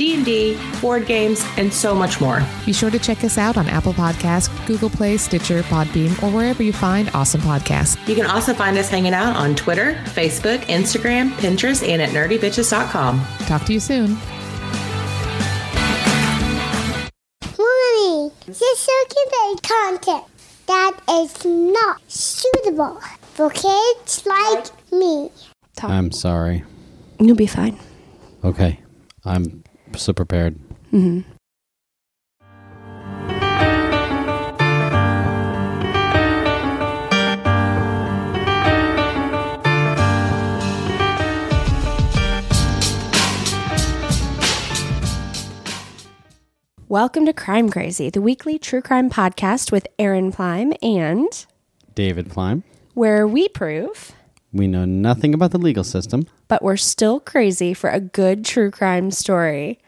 D&D, board games, and so much more. Be sure to check us out on Apple Podcasts, Google Play, Stitcher, Podbean, or wherever you find awesome podcasts. You can also find us hanging out on Twitter, Facebook, Instagram, Pinterest, and at nerdybitches.com. Talk to you soon. Mommy, you're circulating content that is not suitable for kids like me. I'm sorry. You'll be fine. Okay. I'm so prepared. Mm-hmm. Welcome to Crime Crazy, the weekly true crime podcast with Aaron Plime and David Plime. where we prove, We know nothing about the legal system. but we're still crazy for a good true crime story.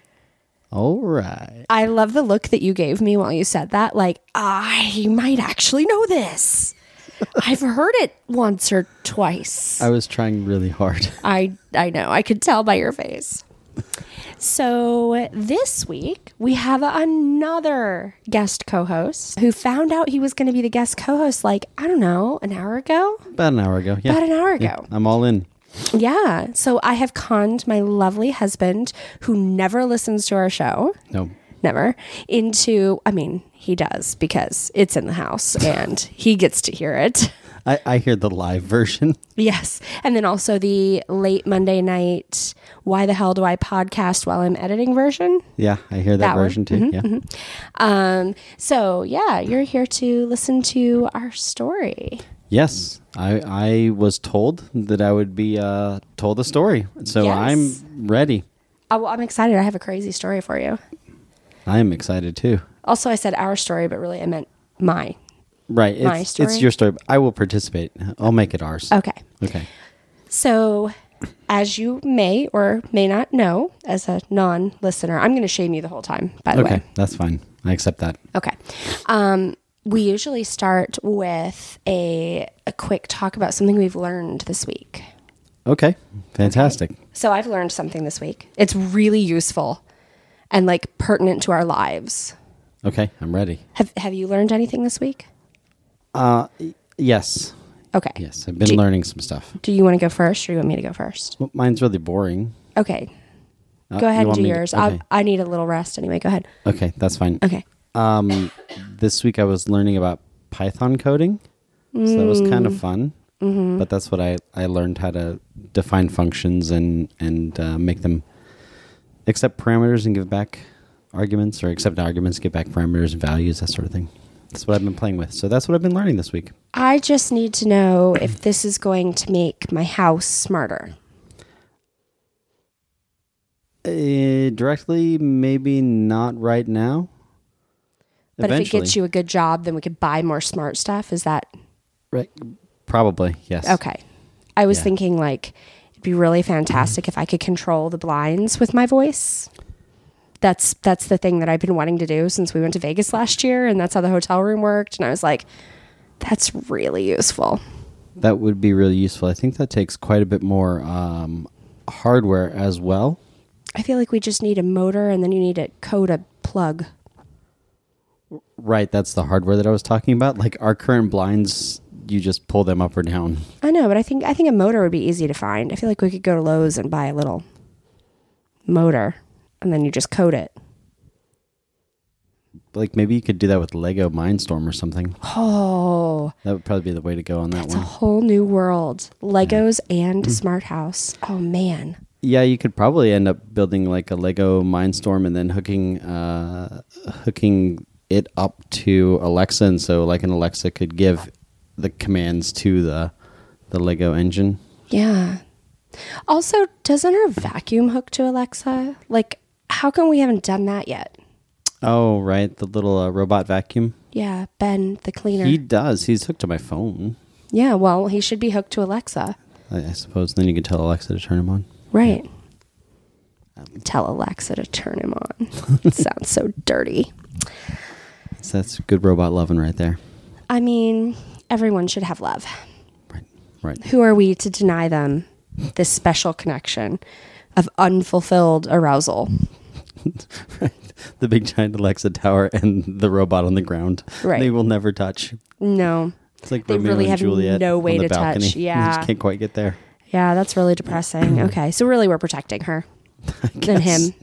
All right. I love the look that you gave me while you said that. Like, I might actually know this. I've heard it once or twice. I was trying really hard. I I know. I could tell by your face. So this week we have another guest co-host who found out he was going to be the guest co-host like I don't know an hour ago. About an hour ago. Yeah. About an hour Yeah, ago. I'm all in. Yeah. So I have conned my lovely husband who never listens to our show, No. never, into I mean he does because it's in the house and he gets to hear it. I, I hear the live version. Yes. And then also the late Monday night, why the hell do I podcast while I'm editing version? Yeah, I hear that, That one. version too. Mm-hmm, yeah. Um, so yeah, you're here to listen to our story. Yes. I I was told that I would be uh told a story. So Yes. I'm ready. Oh, well, I'm excited. I have a crazy story for you. I am excited too. Also, I said our story, but really I meant my. Right. It's, story? it's your story. I will participate. I'll make it ours. Okay. Okay. So, as you may or may not know, as a non listener, I'm going to shame you the whole time, by the Okay. way. Okay. That's fine. I accept that. Okay. Um, we usually start with a, a quick talk about something we've learned this week. Okay. Fantastic. So I've learned something this week. It's really useful and like pertinent to our lives. Okay. I'm ready. Have Have you learned anything this week? Yes. Okay. Yes. I've been Do- learning some stuff. Do you want to go first, or you want me to go first? Well, mine's really boring. Okay. Uh, Go you ahead and want do me to- yours. okay. I I need a little rest anyway. Go ahead. okay. That's fine. Okay. Um, this week I was learning about Python coding. So that was kind Mm. of fun. Mm-hmm. But that's what I, I learned how to define functions and, and uh, make them accept parameters and give back arguments or accept arguments, give back parameters and values, that sort of thing. That's what I've been playing with. So that's what I've been learning this week. I just need to know if this is going to make my house smarter. Uh, directly, maybe not right now. But if it gets you a good job, then we could buy more smart stuff. Is that right, probably yes. okay? I was Yeah. thinking like it'd be really fantastic if I could control the blinds with my voice. That's that's the thing that I've been wanting to do since we went to Vegas last year, and that's how the hotel room worked. And I was like, that's really useful. That would be really useful. I think that takes quite a bit more um, hardware as well. I feel like we just need a motor, and then you need a plug. Right, that's the hardware that I was talking about. Like our current blinds, you just pull them up or down. I know, but I think I think a motor would be easy to find. I feel like we could go to Lowe's and buy a little motor, and then you just code it. Like maybe you could do that with Lego Mindstorm or something. Oh, That would probably be the way to go on that it's a whole new world. Legos and smart house. Oh man. Yeah, you could probably end up building like a Lego Mindstorm and then hooking uh, hooking it up to Alexa, and so like an Alexa could give the commands to the the Lego engine. Yeah. Also, doesn't our vacuum hook to Alexa? Like, how come we haven't done that yet? Oh, right, the little uh, robot vacuum. Yeah, Ben, the cleaner. He does. He's hooked to my phone. Yeah, well, he should be hooked to Alexa. I, I suppose. Then you can tell Alexa to turn him on. Right. Tell Alexa to turn him on. it sounds so dirty. So that's good robot loving right there. I mean, everyone should have love. Right. Right. Who are we to deny them this special connection of unfulfilled arousal? The big giant Alexa tower and the robot on the ground. Right. They will never touch. No. It's like They Romeo really and have Juliet no way to touch. balcony. You Yeah. just can't quite get there. Yeah, that's really depressing. Okay, so really we're protecting her than him.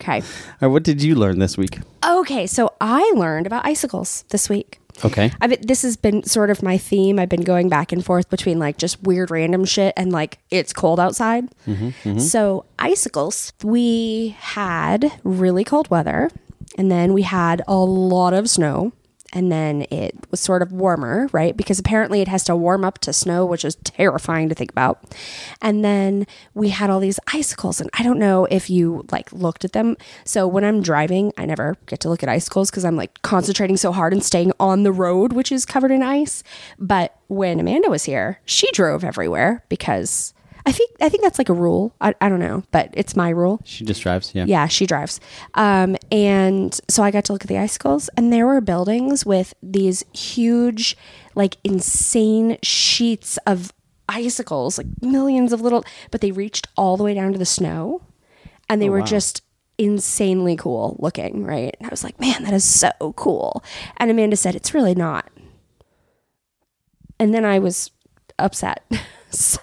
Okay. All right, what did you learn this week? Okay, so I learned about icicles this week. Okay. I've this has been sort of my theme. I've been going back and forth between like just weird random shit and like it's cold outside. Mm-hmm, mm-hmm. So icicles, we had really cold weather, and then we had a lot of snow, and then it was sort of warmer, right? Because apparently it has to warm up to snow, which is terrifying to think about. And then we had all these icicles, and I don't know if you like looked at them. So when I'm driving, I never get to look at icicles because I'm like concentrating so hard and staying on the road, which is covered in ice. But when Amanda was here, she drove everywhere because I think I think that's like a rule. I, I don't know, but it's my rule. She just drives. Yeah. Yeah, she drives. Um, and so I got to look at the icicles, and there were buildings with these huge, like insane sheets of icicles, like millions of little, but they reached all the way down to the snow, and they were wow. just insanely cool looking, right? And I was like, man, that is so cool. And Amanda said, it's really not. And then I was upset. so.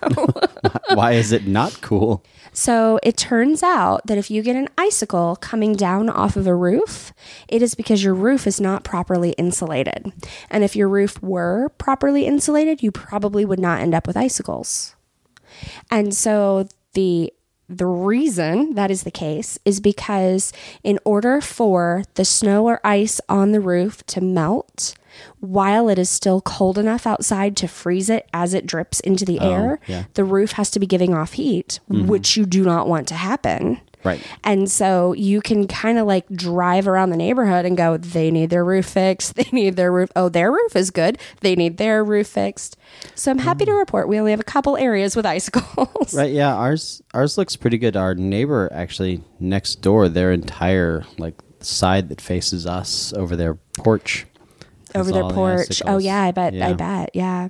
Why is it not cool? So it turns out that if you get an icicle coming down off of a roof, it is because your roof is not properly insulated. And if your roof were properly insulated, you probably would not end up with icicles. And so the the reason that is the case is because in order for the snow or ice on the roof to melt while it is still cold enough outside to freeze it as it drips into the oh, air, yeah. the roof has to be giving off heat, mm-hmm. which you do not want to happen. Right. And so you can kind of like drive around the neighborhood and go, they need their roof fixed. They need their roof. Oh, their roof is good. They need their roof fixed. So I'm happy to mm. report we only have a couple areas with icicles. Right. Yeah. Ours ours looks pretty good. Our neighbor actually next door, their entire like side that faces us over their porch. Over their porch. Oh, yeah. I bet. I bet. Yeah.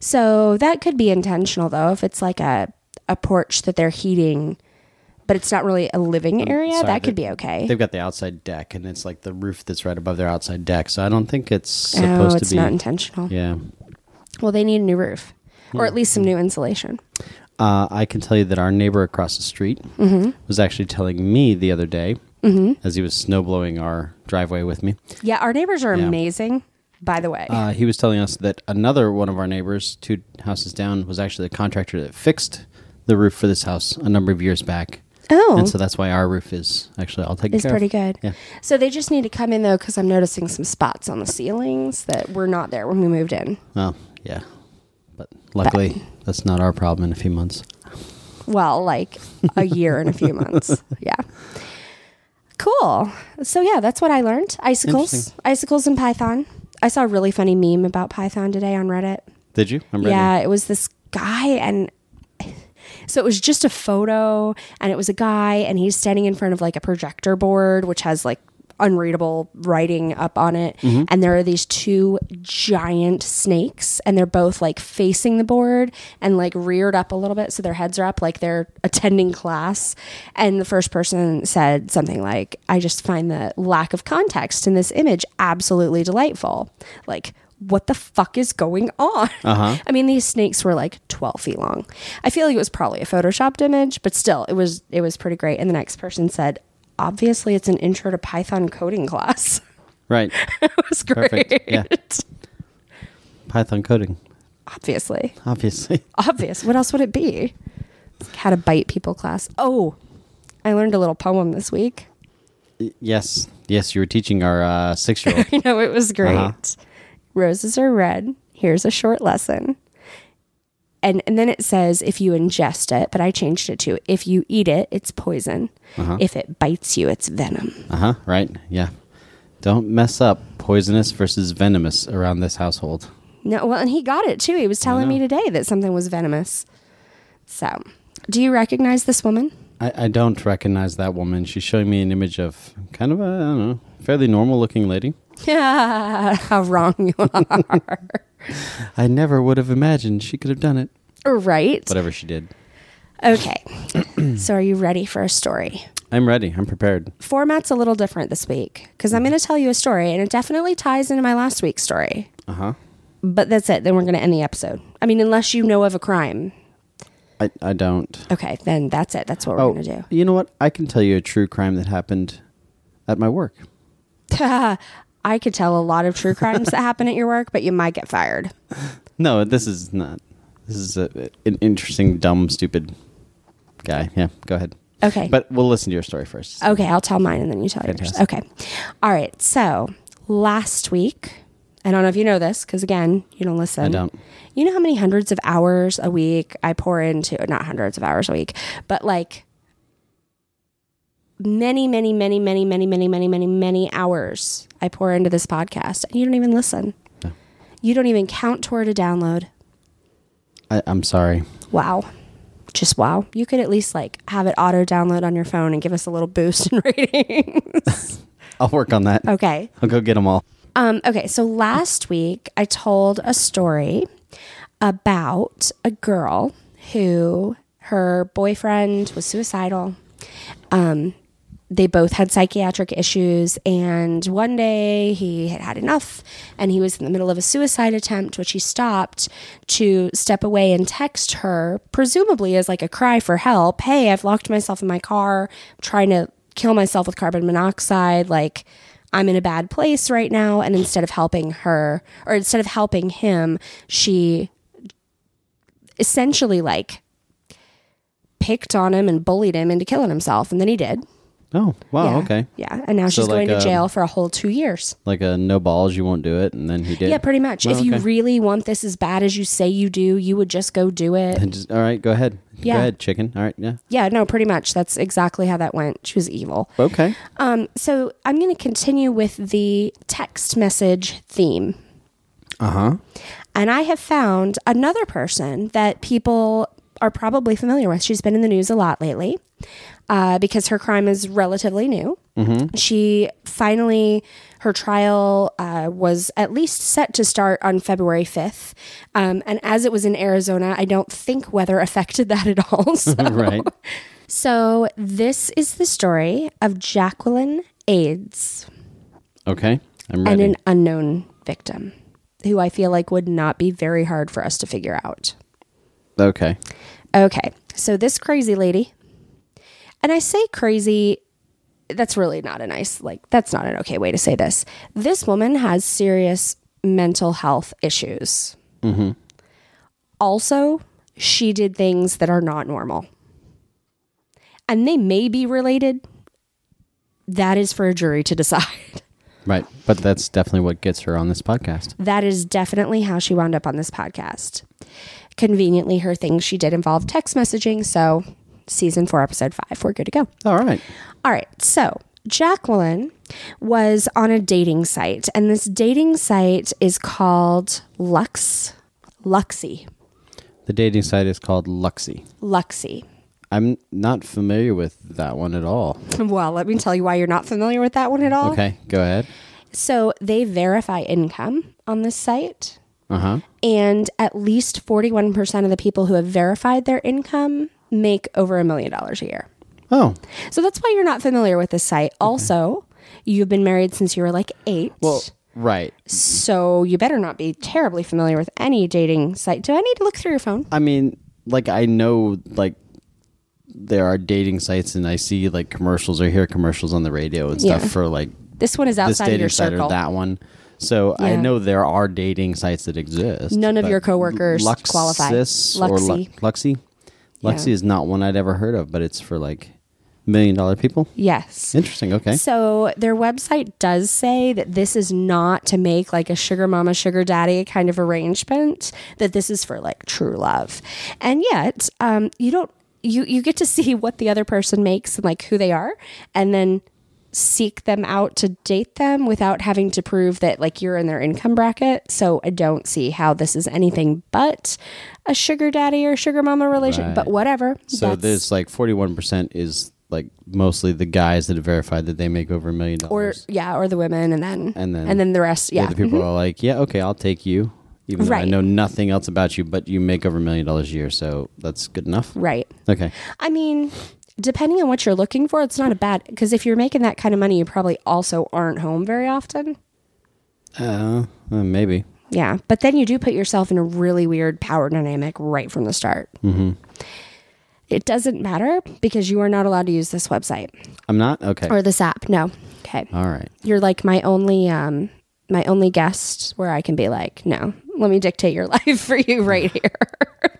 So that could be intentional though. If it's like a, a porch that they're heating, but it's not really a living area, Sorry, that could be okay. They've got the outside deck, and it's like the roof that's right above their outside deck. So I don't think it's Oh, supposed it's to be. not intentional. yeah. Well, they need a new roof or Hmm. at least some new insulation. Uh, I can tell you that our neighbor across the street Mm-hmm. was actually telling me the other day as he was snow blowing our driveway with me. Yeah, our neighbors are Yeah. amazing, by the way. Uh, he was telling us that another one of our neighbors, two houses down, was actually the contractor that fixed the roof for this house a number of years back. oh, And so that's why our roof is actually all taken is care It's pretty of. good. Yeah. So they just need to come in though, because I'm noticing some spots on the ceilings that were not there when we moved in. Well, yeah. But luckily, that's not our problem in a few months. Well, like a year and a few months. Yeah. Cool. So yeah, that's what I learned. Icicles, icicles and Python. I saw a really funny meme about Python today on Reddit. Did you? I'm ready. Yeah, it was this guy and so it was just a photo and it was a guy and he's standing in front of like a projector board which has like unreadable writing up on it and there are these two giant snakes and they're both like facing the board and like reared up a little bit so their heads are up like they're attending class and the first person said something like i just find the lack of context in this image absolutely delightful like what the fuck is going on? Uh-huh. I mean, these snakes were like 12 feet long. I feel like it was probably a photoshopped image, but still, it was it was pretty great. And the next person said, "Obviously, it's an intro to Python coding class." Right. it was great. Perfect, yeah. Python coding, Obviously, obviously. obvious. What else would it be? How to bite people class. Oh, I learned a little poem this week. Yes. Yes, you were teaching our uh, six year old. You know, it was great. Uh-huh. Roses are red. Here's a short lesson. And and then it says if you ingest it, but I changed it to if you eat it, it's poison. If it bites you, it's venom. Uh huh. Right. Yeah. Don't mess up poisonous versus venomous around this household. No, well, and he got it too. He was telling me today that something was venomous. So, do you recognize this woman? I, I don't recognize that woman. She's showing me an image of kind of a I don't know, fairly normal looking lady. Yeah, How wrong you are. I never would have imagined she could have done it. Right. Whatever she did. Okay. so, are you ready for a story? I'm ready. I'm prepared. Format's a little different this week because I'm going to tell you a story, and it definitely ties into my last week's story. Uh huh. But that's it. Then we're going to end the episode. I mean, unless you know of a crime. I, I don't. Okay, then that's it. That's what we're Oh, going to do. you know what? I can tell you a true crime that happened at my work. I could tell a lot of true crimes that happen at your work, but you might get fired. No, this is not. This is a, an interesting, dumb, stupid guy. Yeah, go ahead. Okay. But we'll listen to your story first. Okay, I'll tell mine and then you tell yours. Okay. All right. So last week, I don't know if you know this because again, you don't listen. I don't. You know how many hundreds of hours a week I pour into, not hundreds of hours a week, but like many, many, many, many, many, many, many, many, many hours I pour into this podcast and you don't even listen. No. You don't even count toward a download. I, I'm sorry. Wow. Just wow. You could at least like have it auto download on your phone and give us a little boost in ratings. I'll work on that. okay. I'll go get them all. Um, okay, so last week I told a story about a girl who her boyfriend was suicidal. Um, they both had psychiatric issues, and one day he had had enough and he was in the middle of a suicide attempt, which he stopped to step away and text her, presumably as like a cry for help Hey, I've locked myself in my car, I'm trying to kill myself with carbon monoxide. Like, I'm in a bad place right now. And instead of helping her, or instead of helping him, she essentially like picked on him and bullied him into killing himself. And then he did. Oh, wow. yeah. Okay. Yeah. And now So she's going like, to jail um, for a whole two years. Like a no balls, you won't do it, and then he did. Yeah, pretty much. Well, if you really want this as bad as you say you do, you would just go do it. Just- all right, go ahead. Yeah. Go ahead, chicken. All right, yeah. Yeah, no, pretty much. That's exactly how that went. She was evil. Okay. Um, so I'm going to continue with the text message theme. Uh huh. And I have found another person that people are probably familiar with. She's been in the news a lot lately uh, because her crime is relatively new. She finally, her trial uh, was at least set to start on February 5th. Um, and as it was in Arizona, I don't think weather affected that at all. So, right. so this is the story of Jacqueline Ades Okay. I'm and an unknown victim who I feel like would not be very hard for us to figure out. okay. Okay, so this crazy lady, and I say crazy, that's really not a nice, like, that's not an okay way to say this. This woman has serious mental health issues. Mm-hmm. Also, she did things that are not normal. And they may be related. That is for a jury to decide. Right. But that's definitely what gets her on this podcast. That is definitely how she wound up on this podcast. Conveniently, her things she did involve text messaging. So, season four, episode five, we're good to go. All right. All right. So, Jacqueline was on a dating site, and this dating site is called Lux, Luxy, The dating site is called Luxy. Luxy. I'm not familiar with that one at all. Well, let me tell you why you're not familiar with that one at all. Okay, go ahead. So, they verify income on this site. Uh huh. and at least 41% of the people who have verified their income make over a million dollars a year. Oh, So that's why you're not familiar with this site. Also, you've been married since you were like eight. well, right. so you better not be terribly familiar with any dating site. Do I need to look through your phone? I mean, like I know, like there are dating sites, and I see like commercials or hear commercials on the radio and stuff Yeah. for like This one is this outside of dating your site circle. or that one. So I Yeah. know there are dating sites that exist. None of but your coworkers Luxus qualify. or Lu- Luxy. Luxy Yeah. is not one I'd ever heard of, but it's for like million dollar people. Yes. Interesting. Okay. So their website does say that this is not to make like a sugar mama, sugar daddy kind of arrangement, that this is for like true love. And yet, um, you don't you you get to see what the other person makes and like who they are and then seek them out to date them without having to prove that like you're in their income bracket. So I don't see how this is anything but a sugar daddy or sugar mama relation. Right. But whatever. So there's like 41% is like mostly the guys that have verified that they make over a million dollars. or yeah, or the women, and then And then- and then the rest. Yeah, The people Mhm. are like, yeah, okay, I'll take you. Even though I know nothing else about you, but you make over a million dollars a year, so that's good enough. right. Okay. I mean, depending on what you're looking for, it's not a bad because if you're making that kind of money, you probably also aren't home very often. Uh, uh, maybe. Yeah, but then you do put yourself in a really weird power dynamic right from the start. Mm-hmm. It doesn't matter because you are not allowed to use this website I'm not? Okay. or this app. No. Okay. All right. You're like my only um my only guest where I can be like, no, let me dictate your life for you right here.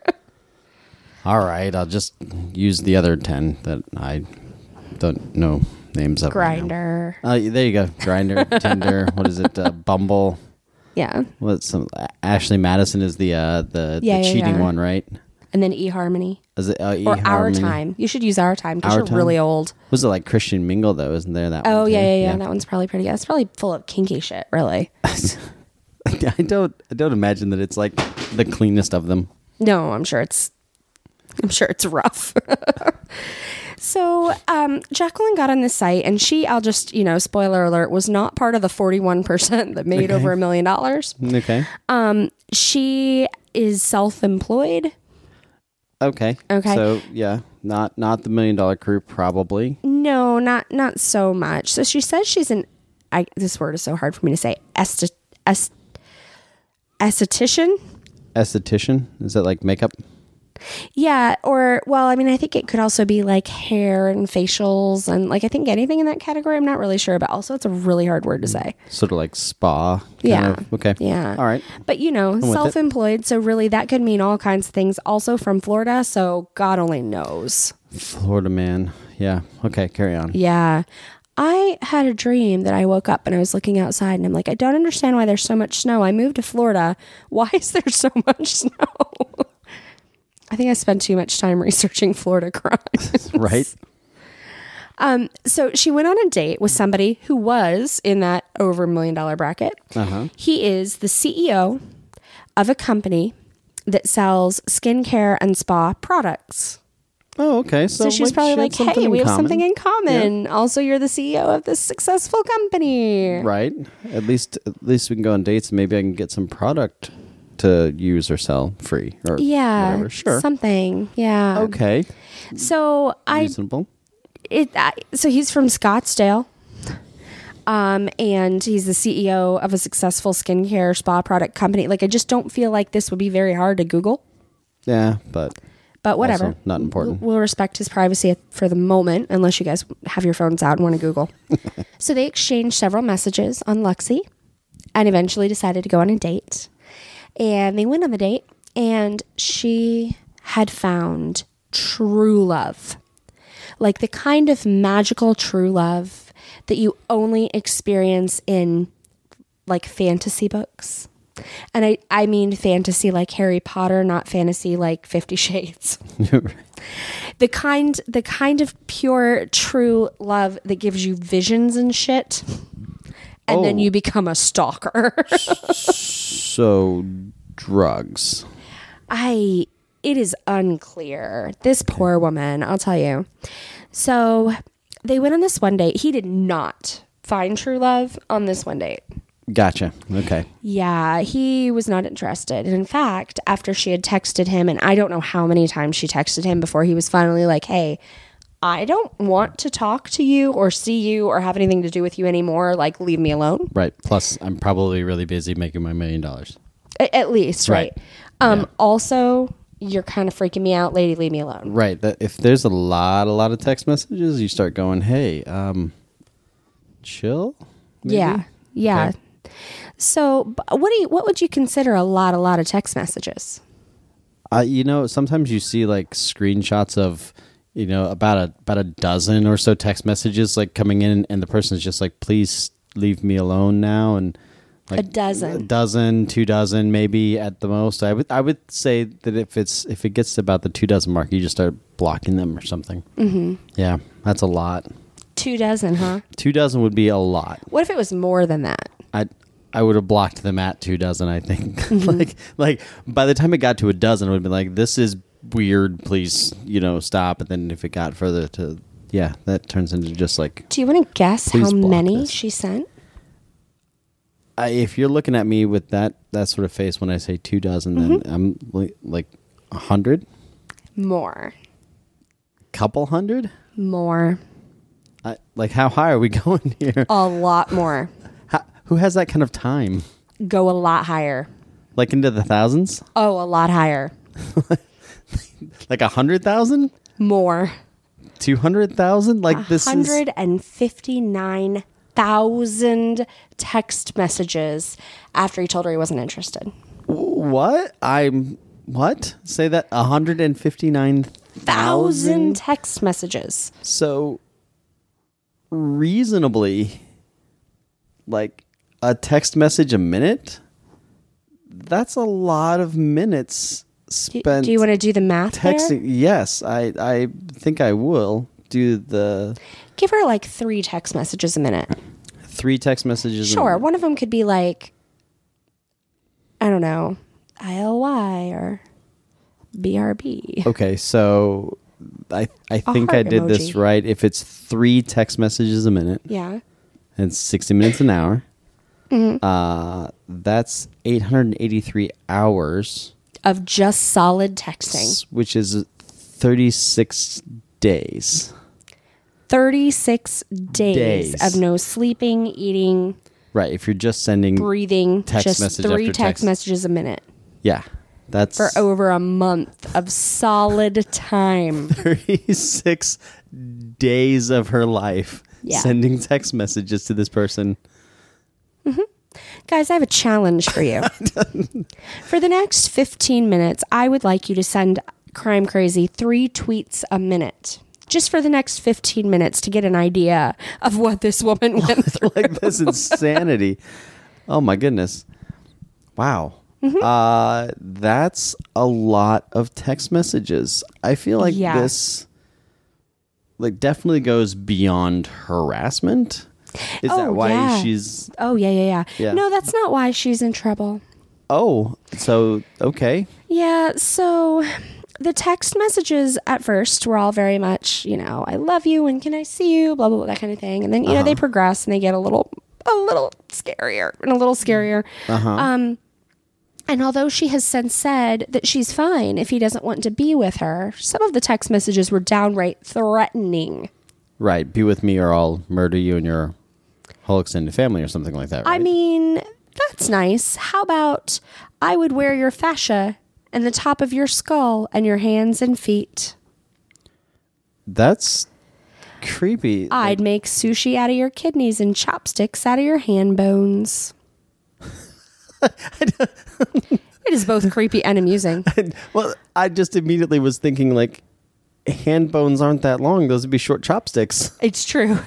All right. I'll just use the other 10 that I don't know names of. right now. Grindr. Uh, there you go. Grindr, Tinder. What is it? Uh, Bumble. Yeah. What's some? Ashley Madison is the uh, the, Yeah, the yeah, cheating yeah. one, right? And then eHarmony. Is it uh, Or Our eHarmony? Time. You should use Our Time because Our you're Time? really old. Was it like Christian Mingle though? Isn't there that? Oh one yeah, too? yeah, yeah, That one's probably pretty good. It's probably full of kinky shit, really. I don't. I don't imagine that it's like the cleanest of them. No, I'm sure it's I'm sure it's rough. so um, Jacqueline got on this site and she, I'll just, you know, spoiler alert, was not part of the 41% that made over a million dollars. Okay. Um, she is self-employed. Okay. Okay. So yeah, not not the million dollar crew probably. No, not not so much. So she says she's an I this word is so hard for me to say. Est, est, esthetician? Esthetician is that like makeup? Yeah, or well, I mean, I think it could also be like hair and facials and like I think anything in that category. I'm not really sure, but also it's a really hard word to mm. say. Sort of like spa. Yeah. of. Okay. Yeah. All right. But you know, self-employed, so really that could mean all kinds of things. Also from Florida, so God only knows. Florida man. Yeah. Okay. Carry on. Yeah. I had a dream that I woke up and I was looking outside and I'm like, I don't understand why there's so much snow. I moved to Florida. Why is there so much snow? I think I spent too much time researching Florida crimes. Right. so she went on a date with somebody who was in that over a million dollar bracket. Uh-huh. He is the CEO of a company that sells skincare and spa products. Oh, okay. So, So, she's like, probably she like, "Hey, we have common. something in common. Also, you're the CEO of this successful company." Right. At least at least we can go on dates and maybe I can get some product to use or sell free or Yeah, whatever. Sure. something. Yeah. okay. So I Reasonable. it I, so he's from Scottsdale. Um, and he's the CEO of a successful skincare spa product company. Like, I just don't feel like this would be very hard to Google, Yeah, but but whatever. Also not important. We'll, respect his privacy for the moment, unless you guys have your phones out and want to Google. so they exchanged several messages on Luxy and eventually decided to go on a date. And they went on the date, and she had found true love like the kind of magical true love that you only experience in like fantasy books. And I, I mean fantasy like Harry Potter, not fantasy like Fifty Shades. the kind the kind of pure true love that gives you visions and shit. And then Oh. you become a stalker. so drugs. I it is unclear. This poor woman, I'll tell you. So they went on this one date. He did not find true love on this one date. Gotcha. Okay. Yeah, he was not interested. And in fact, after she had texted him, and I don't know how many times she texted him before he was finally like, hey, I don't want to talk to you or see you or have anything to do with you anymore. Like, leave me alone. Right. Plus, I'm probably really busy making my million dollars. A- At least, right? Right. Um, Yeah. Also, you're kind of freaking me out, lady. Leave me alone. Right. That if there's a lot, a lot of text messages, you start going, "Hey, um, chill." maybe? Yeah. Yeah. Okay. So, b- what do you what would you consider a lot a lot of text messages? Uh, you know, sometimes you see like screenshots of, you know, about a about a dozen or so text messages like coming in, and the person's just like, "Please leave me alone now," and like A dozen. a dozen, two dozen, maybe at the most. I would I would say that if it's if it gets to about the two dozen mark, you just start blocking them or something. Mm-hmm. Yeah, that's a lot. Two dozen, huh? Two dozen would be a lot. What if it was more than that? I I would have blocked them at two dozen. I think. Mm-hmm. like like by the time it got to a dozen, it would have been like, "This is weird. Please, you know, stop." And then if it got further to, yeah, that turns into just like, Do you want to guess how many this. she sent? I, if you're looking at me with that that sort of face when I say two dozen, then Mm-hmm. I'm like like a hundred, More. couple hundred. More. I, like how high are we going here? A lot more. How, who has that kind of time? Go a lot higher. Like into the thousands? Oh, a lot higher. Like a hundred thousand? More. Two hundred thousand? Like this is 159,000 text messages after he told her he wasn't interested. what? I'm what? Say that a hundred and fifty nine Thousand thousand. text messages. So reasonably, like a text message a minute. That's a lot of minutes spent. do you want to do the math there? Yes, I I think I will do the Give her like three text messages a minute. three text messages. a Sure. One of them could be like, I don't know, ILY or BRB. Okay, so I I think I did this right. If it's three text messages a minute Yeah. and sixty minutes an hour, Mm-hmm. uh, that's eight hundred and eighty three hours, Of just solid texting. which is thirty six days. 36 days, Days. of no sleeping, eating, Right. If you're just sending, breathing, Text just message three after text, text. messages a minute yeah, that's for over a month of solid time. thirty six days of her life Yeah. sending text messages to this person. Mm-hmm. Guys, I have a challenge for you. for the next 15 minutes, I would like you to send Crime Crazy three tweets a minute. Just for the next 15 minutes to get an idea of what this woman went through. like this insanity. Oh my goodness. Wow. Mm-hmm. Uh that's a lot of text messages. I feel like Yeah. this like definitely goes beyond harassment. Is Oh, that why yeah. she's Oh, yeah, yeah, yeah, Yeah. No, that's not why she's in trouble. Oh, so okay. Yeah, so the text messages at first were all very much, you know, I love you and can I see you, blah blah blah, that kind of thing. And then you know they progress and they get a little, a little scarier and a little scarier. Uh Um, and although she has since said that she's fine if he doesn't want to be with her, some of the text messages were downright threatening. Right. Be with me or I'll murder you and your whole extended family or something like that. I mean, that's nice. How about I would wear your fascia and the top of your skull and your hands and feet? that's creepy. I'd make sushi out of your kidneys and chopsticks out of your hand bones. it is both creepy and amusing. well, I just immediately was thinking like hand bones aren't that long. Those would be short chopsticks. It's true.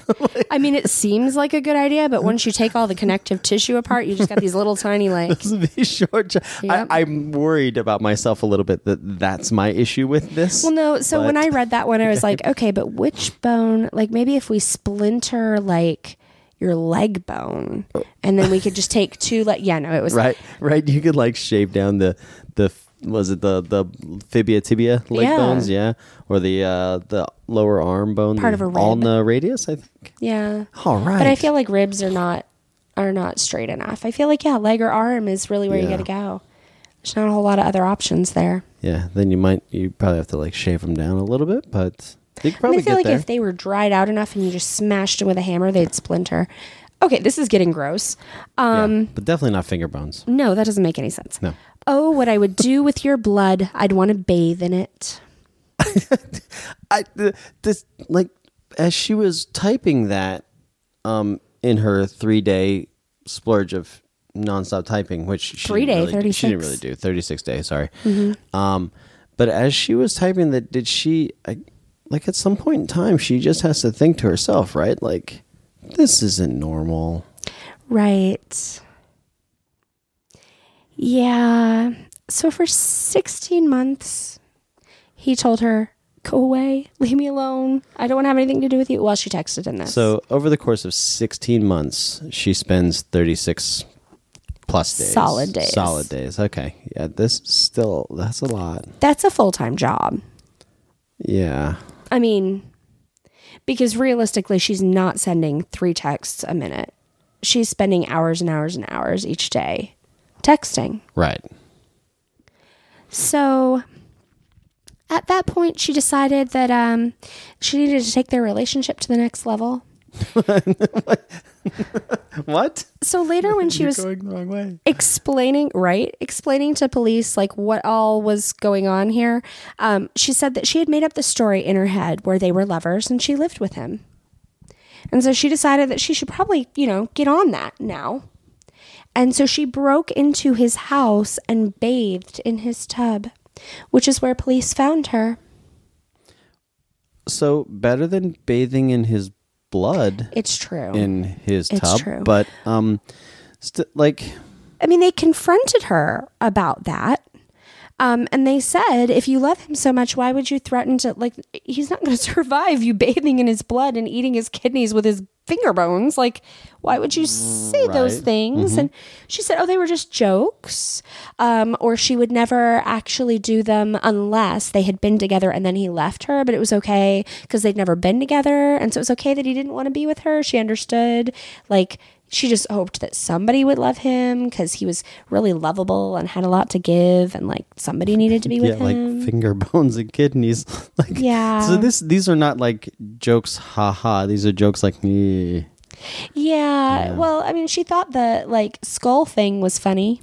I mean, it seems like a good idea, but once you take all the connective tissue apart, you just got these little tiny like. Those would be short. Cho- Yep. I, I'm worried about myself a little bit that that's my issue with this. Well, no. So when I read that one, I was like, okay, but which bone? Like maybe if we splinter like your leg bone, and then we could just take two. Like yeah, no, it was right, right. You could like shave down the the was it the the fibia tibia leg Yeah. bones, yeah, or the uh the lower arm bone, Part the of a rib. ulna radius, I think. yeah. All right, But I feel like ribs are not are not straight enough. I feel like yeah, leg or arm is really where you got to go. There's not a whole lot of other options there. yeah. Then you might you probably have to like shave them down a little bit, but you could I, mean, probably I feel like there. if they were dried out enough and you just smashed them with a hammer, they'd splinter. Okay, this is getting gross. Yeah, Um, but definitely not finger bones. no, that doesn't make any sense. No. Oh, what I would do with your blood, I'd want to bathe in it. I this like as she was typing that um in her three day splurge of nonstop typing, which she Three didn't day, really do- she didn't really do thirty six days. Sorry, um, but as she was typing that, did she I, like at some point in time she just has to think to herself, right? Like this isn't normal. Right. Yeah. So for 16 months, he told her go away, leave me alone. I don't want to have anything to do with you. Well, she texted in this. So over the course of 16 months, she spends 36 plus days. Solid days. Solid days. Okay. Yeah, this still that's a lot. that's a full time job. Yeah. I mean, because realistically, she's not sending three texts a minute. She's spending hours and hours and hours each day texting. Right. So at that point, she decided that um, she needed to take their relationship to the next level. What? So later, when she was going the wrong way. explaining right explaining to police like what all was going on here um, she said that she had made up the story in her head where they were lovers and she lived with him and so she decided that she should probably you know get on that now and so she broke into his house and bathed in his tub which is where police found her So better than bathing in his blood it's true in his It's tub, true. but um, st- like I mean, they confronted her about that. Um, and they said, if you love him so much, why would you threaten to, like, he's not going to survive you bathing in his blood and eating his kidneys with his finger bones. Like, why would you say those Right. things? And she said, oh, they were just jokes. Um, or she would never actually do them unless they had been together and then he left her, but it was okay because they'd never been together. And so it was okay that he didn't want to be with her. She understood. Like, she just hoped that somebody would love him because he was really lovable and had a lot to give and like somebody needed to be with him. yeah, like finger bones and kidneys. like Yeah. So this these are not like jokes, haha. These are jokes like me. yeah, well i mean she thought the like skull thing was funny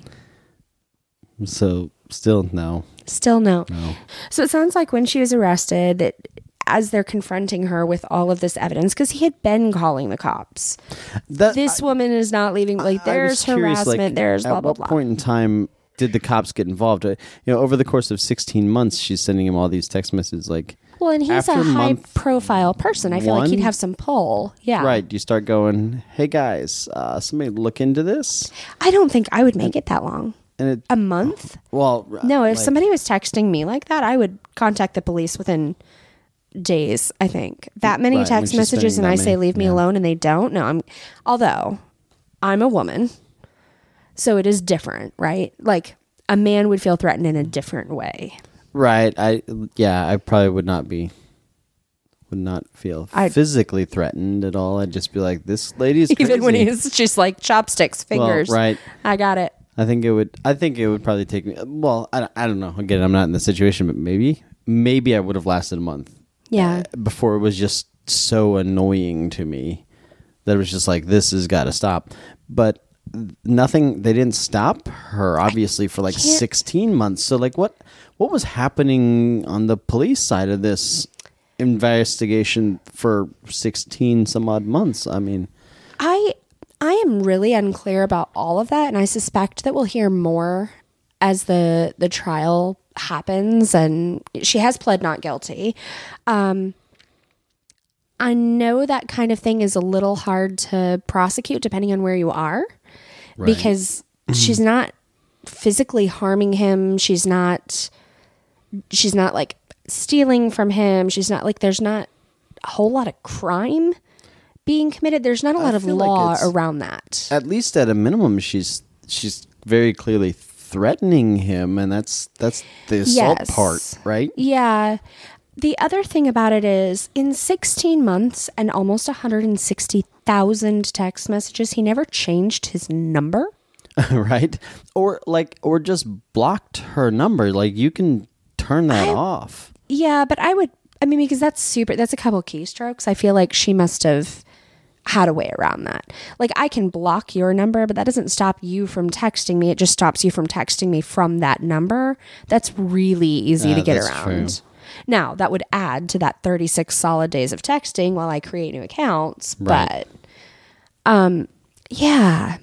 So still no. still no No. so it sounds like when she was arrested that as they're confronting her with all of this evidence because he had been calling the cops. That this woman is not leaving like I there's curious, harassment like, there's at blah blah At what blah. point in time did the cops get involved? Uh, You know, over the course of 16 months, she's sending him all these text messages like, well and he's a high profile person. I feel like he'd have some pull. Yeah. Right, you start going, hey guys, uh, somebody look into this. i don't think i would make it that long. And it, a month? Well, No, if like- somebody was texting me like that, I would contact the police within days, I think. That many Right, text messages and I that say leave me yeah. alone and they don't. No, I'm although I'm a woman. So it is different, right? Like a man would feel threatened in a different way. Right. I yeah, I probably would not be would not feel I'd- physically threatened at all. I'd just be like, this lady's Even when he's just like chopsticks, Well, fingers. right. I got it. I think it would. I think it would probably take me. Well, I, don't- I don't know. Again, I'm not in the situation, but maybe, maybe I would have lasted a month Yeah. Uh, before it was just so annoying to me that it was just like this has got to stop. But nothing. They didn't stop her obviously for like 16 months. So like what what was happening on the police side of this investigation for 16 some odd months? I mean, I I am really unclear about all of that, and I suspect that we'll hear more as the the trial happens. And she has pled not guilty. Um, I know that kind of thing is a little hard to prosecute depending on where you are, because she's not physically harming him. She's not. She's not like stealing from him. She's not like there's not a whole lot of crime being committed. There's not a lot of feel like law around that. at least at a minimum, she's she's very clearly threatening him, and that's that's the assault Yes. part, right? Yeah. The other thing about it is in 16 months and almost 160,000 text messages, he never changed his number. right? Or like, or just blocked her number. Like you can turn that off. Yeah, but I would, I mean, because that's super, that's a couple keystrokes. I feel like she must have had a way around that. Like I can block your number, but that doesn't stop you from texting me. It just stops you from texting me from that number. That's really easy to Uh, get around. true. Now, that would add to that 36 solid days of texting while I create new accounts, Right. but um yeah.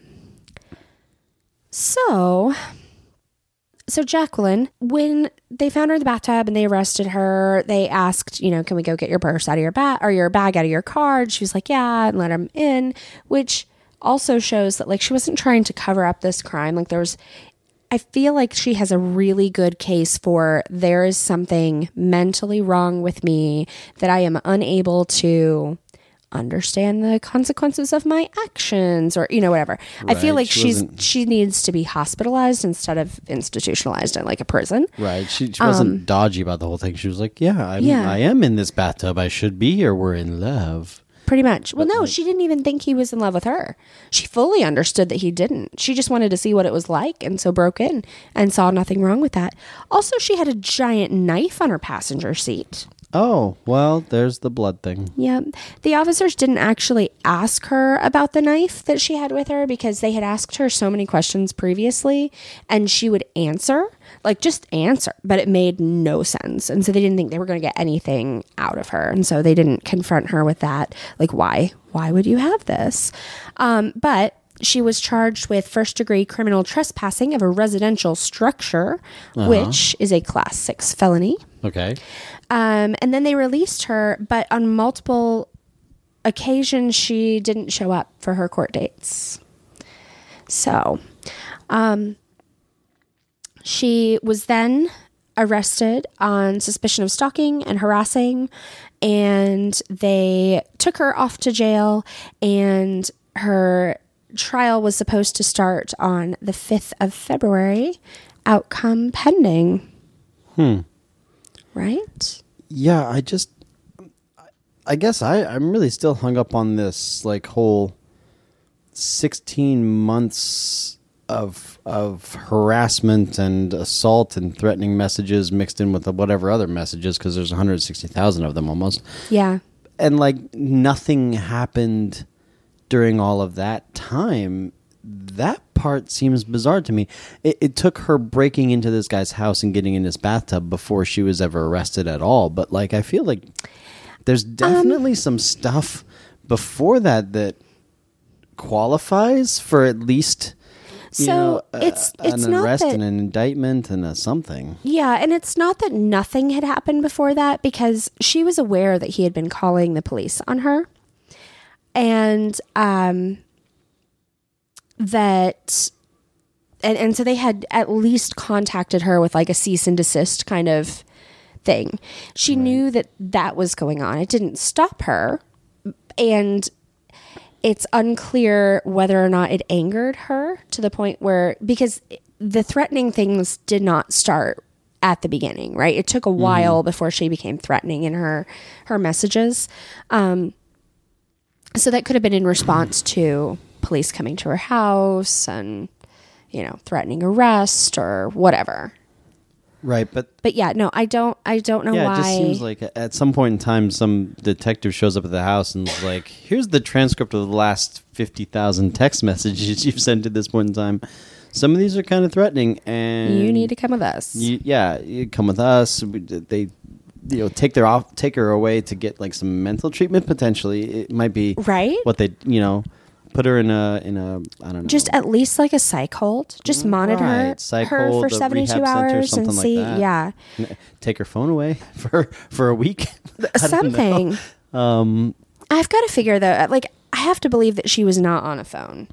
So, so Jacqueline, when they found her in the bathtub and they arrested her, they asked, you know, can we go get your purse out of your bag or your bag out of your car? And she was like, yeah, and let him in, which also shows that like she wasn't trying to cover up this crime. Like there was, I feel like she has a really good case for there is something mentally wrong with me that I am unable to understand the consequences of my actions or you know whatever. I feel like she she's wasn't- she needs to be hospitalized instead of institutionalized in like a prison. Right. She, she wasn't dodgy about the whole thing. She was like, "Yeah, I'm, Um, Yeah. I am in this bathtub. I should be here. We're in love." Pretty much. Well, no, she didn't even think he was in love with her. She fully understood that he didn't. She just wanted to see what it was like and so broke in and saw nothing wrong with that. Also, she had a giant knife on her passenger seat. Oh well, there's the blood thing. Yeah. The officers didn't actually ask her about the knife that she had with her because they had asked her so many questions previously and she would answer, like just answer, but it made no sense. And so they didn't think they were going to get anything out of her. And so they didn't confront her with that. Like, why? Why would you have this? Um, but she was charged with first degree criminal trespassing of a residential structure, which is a class six felony. Okay. Um, and then they released her, but on multiple occasions, she didn't show up for her court dates. So, um, she was then arrested on suspicion of stalking and harassing, and they took her off to jail, and her trial was supposed to start on the 5th of February, outcome pending. Hmm. Right? Yeah, I just, I guess I I'm really still hung up on this like whole sixteen months of of harassment and assault and threatening messages mixed in with whatever other messages because there's 160,000 of them almost. Yeah. and like nothing happened during all of that time that part seems bizarre to me. It, it took her breaking into this guy's house and getting in his bathtub before she was ever arrested at all. But like i feel like there's um, definitely some stuff before that that qualifies for at least you So, know, a- it's- it's an arrest that- and an indictment and a something. Yeah, and it's not that nothing had happened before that because she was aware that he had been calling the police on her. And um that and, and so they had at least contacted her with like a cease and desist kind of thing. She knew that that was going on. It didn't stop her. And it's unclear whether or not it angered her to the point where because the threatening things did not start at the beginning right it took a while before she became threatening in her her messages um so that could have been in response to police coming to her house and you know threatening arrest or whatever right but but yeah no i don't i don't know Yeah, why it just seems like at some point in time, some detective shows up at the house and is like, "Here's the transcript of the last fifty thousand text messages you've sent at this point in time. Some of these are kind of threatening, and you need to come with us you, yeah, you come with us. They, you know, take their off, take her away to get like some mental treatment. Potentially, it might be Right? What they, you know, put her in a in a I don't know, just at least like a psych hold. Just monitor Right, psych her hold, for seventy two hours and like see. that. yeah, take her phone away for for a week. I don't know. something. Um, I've got to figure though. Like I have to believe that she was not on a phone.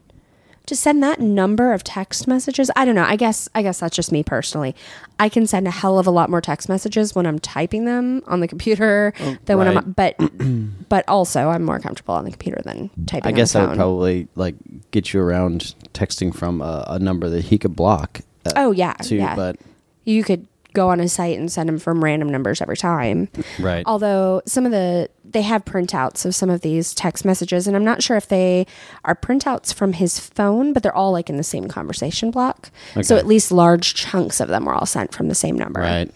To send that number of text messages, I don't know. I guess I guess that's just me personally. I can send a hell of a lot more text messages when I'm typing them on the computer than when. I'm. But but also I'm more comfortable on the computer than typing. I guess I would probably like get you around texting from a, a number that he could block. uh, Oh yeah, too, yeah. but you could go on a site and send them from random numbers every time. right. Although some of the they have printouts of some of these text messages, and I'm not sure if they are printouts from his phone, but they're all like in the same conversation block. So at least large chunks of them were all sent from the same number. right.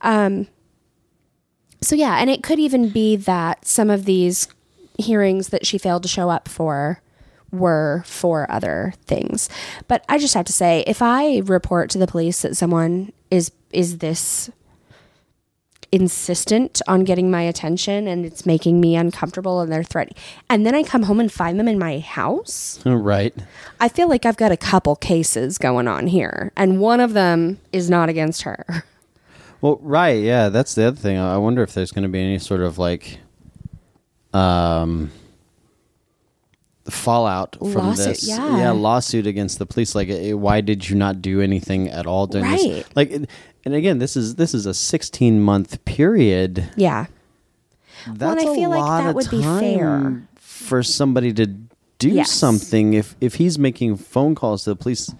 Um, So yeah, and it could even be that some of these hearings that she failed to show up for were for other things. But I just have to say, if I report to the police that someone is is this insistent on getting my attention and it's making me uncomfortable and they're threatening and then I come home and find them in my house, right. I feel like I've got a couple cases going on here and one of them is not against her. Well, right. Yeah, that's the other thing. I wonder if there's going to be any sort of like, um, fallout from Lawsuit, this. yeah. yeah. lawsuit against the police. Like, why did you not do anything at all during Right. this? Like, and- again, this is this is a 16 month period. Yeah. That's and I a feel like lot that of would be fair. time for somebody to do Yes. something. If if he's making phone calls to the police,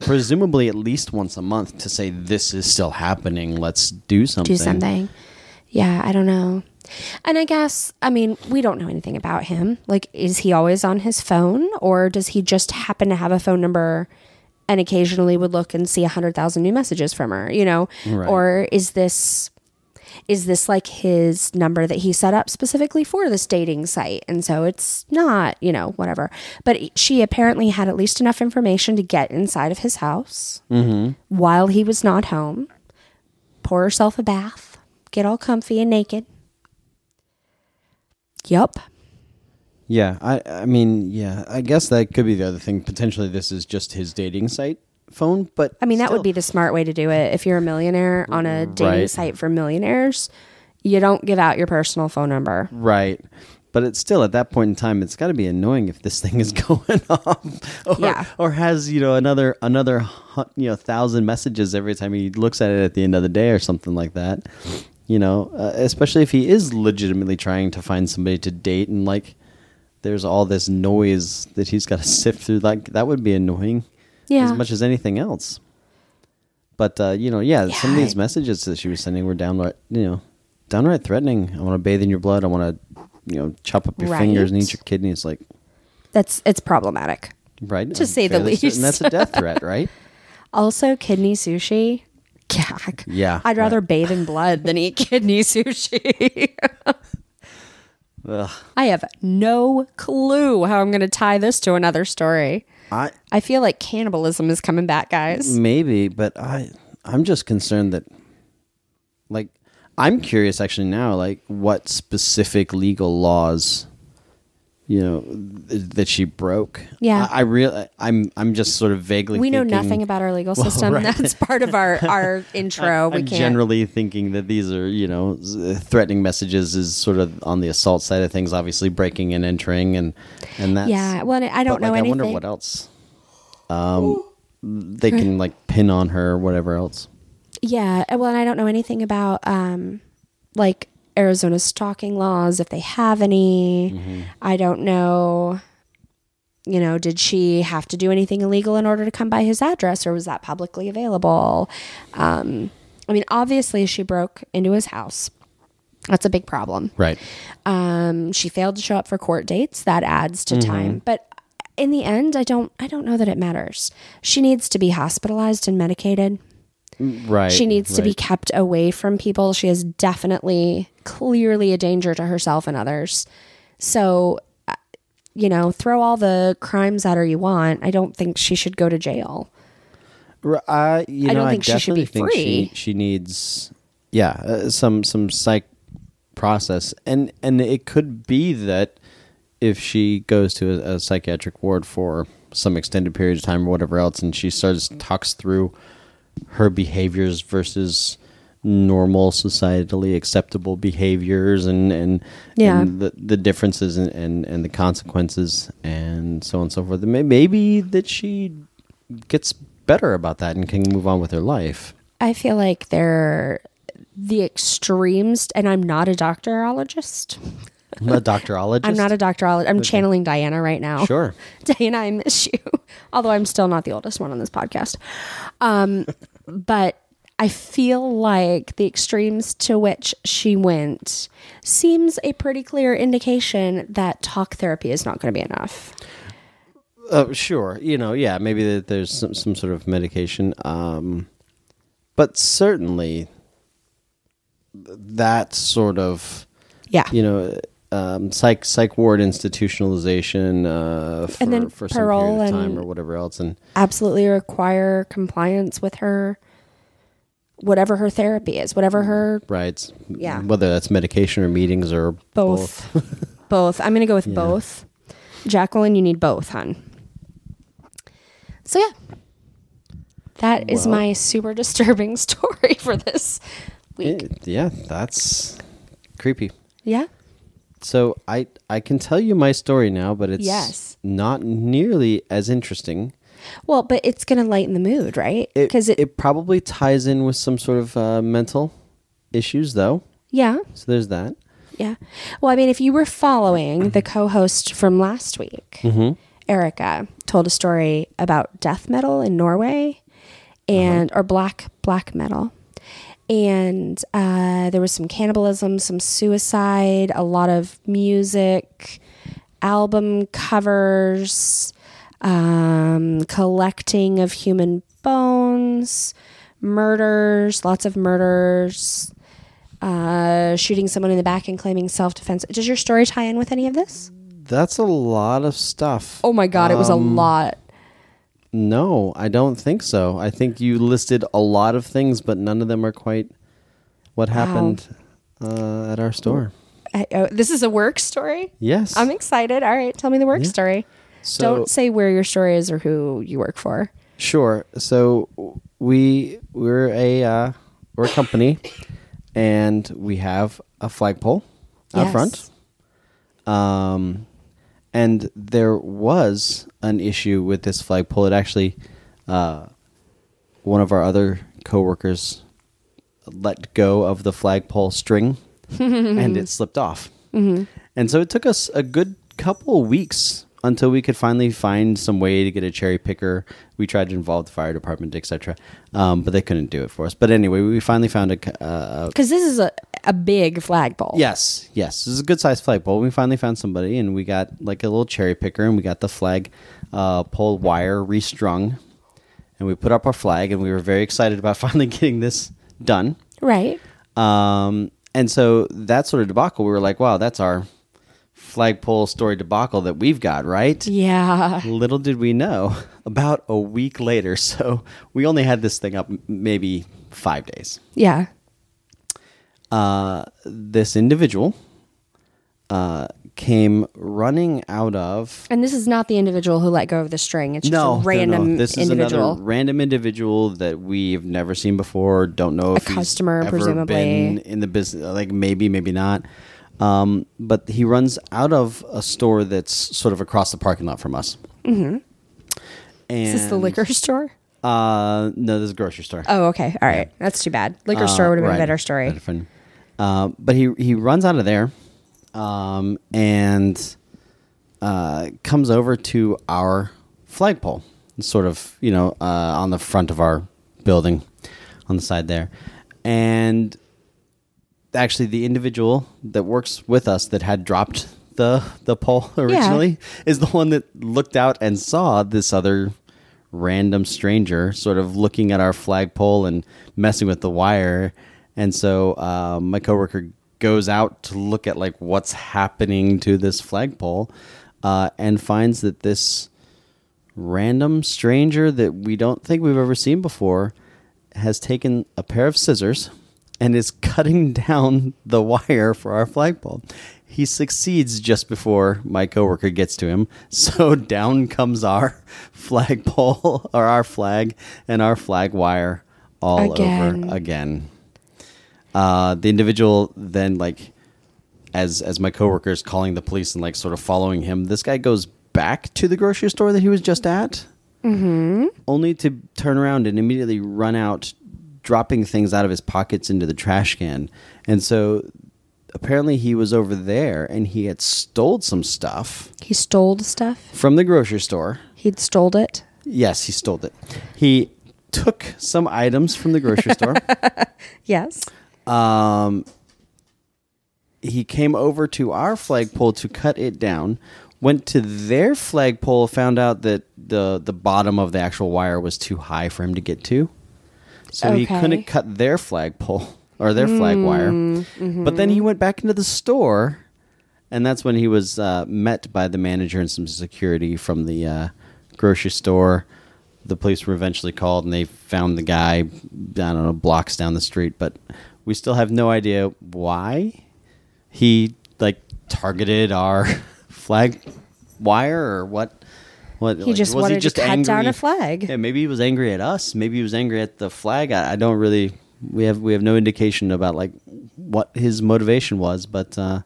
presumably at least once a month to say this is still happening. Let's do something. do something. Yeah, I don't know. And I guess, I mean, we don't know anything about him. Like, is he always on his phone or does he just happen to have a phone number and occasionally would look and see a 100,000 new messages from her, you know? Right. Or is this. Is this like his number that he set up specifically for this dating site? And so it's not, you know, whatever. But she apparently had at least enough information to get inside of his house mm-hmm. while he was not home, pour herself a bath, get all comfy and naked. Yup. Yeah, I I mean, yeah, I guess that could be the other thing. Potentially, this is just his dating site phone, but I mean, that would be the smart way to do it. If you're a millionaire on a dating Right. site for millionaires, you don't give out your personal phone number. right. But it's still at that point in time, it's got to be annoying if this thing is going off, or, Yeah. or has you know another another you know thousand messages every time he looks at it at the end of the day or something like that. You know, uh, especially if he is legitimately trying to find somebody to date and like, there's all this noise that he's got to sift through. Like that would be annoying. Yeah. as much as anything else. But uh, you know, yeah, some of these messages that she was sending were downright, you know, downright threatening. I want to bathe in your blood. I want to, you know, chop up your Right. fingers and eat your kidneys. Like, That's it's problematic. right? To say the Fairly certain least. That's a death threat, right? Also, kidney sushi. Gag. Yeah, I'd rather right. bathe in blood than eat kidney sushi. Ugh. I have no clue how I'm going to tie this to another story. I I feel like cannibalism is coming back, guys. maybe, but I I'm just concerned that, like, I'm curious actually now, like, what specific legal laws, you know, th- that she broke. Yeah. I, I really, I'm I'm just sort of vaguely. We know thinking- nothing about our legal Well, system. right. That's part of our our intro. we I'm can't. generally thinking that these are, you know, s- threatening messages is sort of on the assault side of things. Obviously, breaking and entering, and and that's yeah. Well, I don't but, know like, anything. I wonder what else. Um, they can like pin on her or whatever else. Yeah. Well, and I don't know anything about um, like Arizona's stalking laws, if they have any. Mm-hmm. I don't know. You know, did she have to do anything illegal in order to come by his address, or was that publicly available? Um, I mean, obviously, she broke into his house. That's a big problem. Right. Um, she failed to show up for court dates. That adds Mm-hmm. to time. But in the end, I don't. I don't know that it matters. She needs to be hospitalized and medicated. Right. She needs to be kept away from people. She is definitely, clearly a danger to herself and others. So, uh, you know, throw all the crimes at her you want. I don't think she should go to jail. I, you I don't I think she should be free. She, she needs, yeah, uh, some some psych process, and and it could be that if she goes to a, a psychiatric ward for some extended period of time or whatever else, and she starts talks through her behaviors versus normal societally acceptable behaviors and and, Yeah. and the, the differences and, and and the consequences and so on and so forth May- maybe that she gets better about that and can move on with her life I feel like they're the extremes, and I'm not a doctorologist. I'm a doctorologist I'm not a doctorologist. I'm channeling Diana right now. sure Diana, I miss you. Although I'm still not the oldest one on this podcast. Um, but I feel like the extremes to which she went seems a pretty clear indication that talk therapy is not going to be enough. Uh, sure. You know, yeah, maybe that there's some, some sort of medication. Um, but certainly that sort of, Yeah. you know, um, psych psych ward institutionalization uh, for, And then for some period of time or whatever else. And Absolutely require compliance with her, whatever her therapy is, whatever her right, Yeah. whether that's medication or meetings or both. Both. I'm going to go with both. Jacqueline, you need both, hon. So, yeah. That is Well- my super disturbing story for this week. Eh, yeah, that's creepy. Yeah. So I I can tell you my story now, but it's Yes. not nearly as interesting. Well, but it's going to lighten the mood, right? Because it, it probably ties in with some sort of uh, mental issues, though. yeah, So there's that. yeah. Well, I mean, if you were following the co-host from last week, Mm-hmm. Erica told a story about death metal in Norway, and or black black metal, and uh, there was some cannibalism, some suicide, a lot of music, album covers, um, collecting of human bones, murders, lots of murders. Uh, shooting someone in the back and claiming self defense. Does your story tie in with any of this? That's a lot of stuff. Oh my god, it was a Um, lot. No, I don't think so. I think you listed a lot of things, but none of them are quite what happened uh, at our store. I, oh, this is a work story. Yes. I'm excited. All right, tell me the work Yeah. story. So- Don't say where your story is or who you work for. Sure. So we we're a uh, we're a company, and we have a flagpole out Yes. front. Um, and there was an issue with this flagpole. It actually, uh, one of our other coworkers let go of the flagpole string, and it slipped off. And so it took us a good couple of weeks until we could finally find some way to get a cherry picker. We tried to involve the fire department, etc., um, but they couldn't do it for us. But anyway, we finally found a. Uh, Because this is a, a big flagpole. yes, yes, this is a good sized flagpole. We finally found somebody, and we got like a little cherry picker, and we got the flag uh, pole wire restrung, and we put up our flag, and we were very excited about finally getting this done. Right. Um, and so that sort of debacle, we were like, wow, that's our flagpole story debacle that we've got, right? Yeah. Little did we know, about a week later, so we only had this thing up maybe five days. Yeah. Uh, this individual uh, came running out of. And this is not the individual who let go of the string. It's just a random This is another random individual that we've never seen before. Don't know if he's customer, ever presumably. been in the business. Like maybe, maybe not. Um, but he runs out of a store that's sort of across the parking lot from us. Mm-hmm. And, is this the liquor store? Uh, no, this is a grocery store. Oh, okay. All right. That's too bad. Liquor store would have been Uh, Right. a better story. Better. Uh, but he he runs out of there, um, and uh, comes over to our flagpole, sort of you know uh, on the front of our building, on the side there, and actually the individual that works with us that had dropped the the pole originally is the one that looked out and saw this other random stranger sort of looking at our flagpole and messing with the wire and so um, my coworker goes out to look at like what's happening to this flagpole uh, and finds that this random stranger that we don't think we've ever seen before has taken a pair of scissors and is cutting down the wire for our flagpole. He succeeds just before my coworker gets to him. So down comes our flagpole or our flag and our flag wire all Again. over again. Uh, the individual then like as as my coworker is calling the police and like sort of following him, this guy goes back to the grocery store that he was just at, mm-hmm. only to turn around and immediately run out, dropping things out of his pockets into the trash can. And so apparently he was over there and he had stole some stuff He stole stuff. from the grocery store. He'd stole it. Yes, he stole it. He took some items from the grocery store. Yes. Um, he came over to our flagpole to cut it down. Went to their flagpole, found out that the the bottom of the actual wire was too high for him to get to, so he Okay. couldn't cut their flagpole or their flag wire. But then he went back into the store, and that's when he was uh, met by the manager and some security from the uh, grocery store. The police were eventually called, and they found the guy. I don't know, blocks down the street, but we still have no idea why he like targeted our flag wire or what. What He just wanted to cut down a flag. Yeah, maybe he was angry at us. Maybe he was angry at the flag. I, I don't really. We have we have no indication about like what his motivation was, but uh,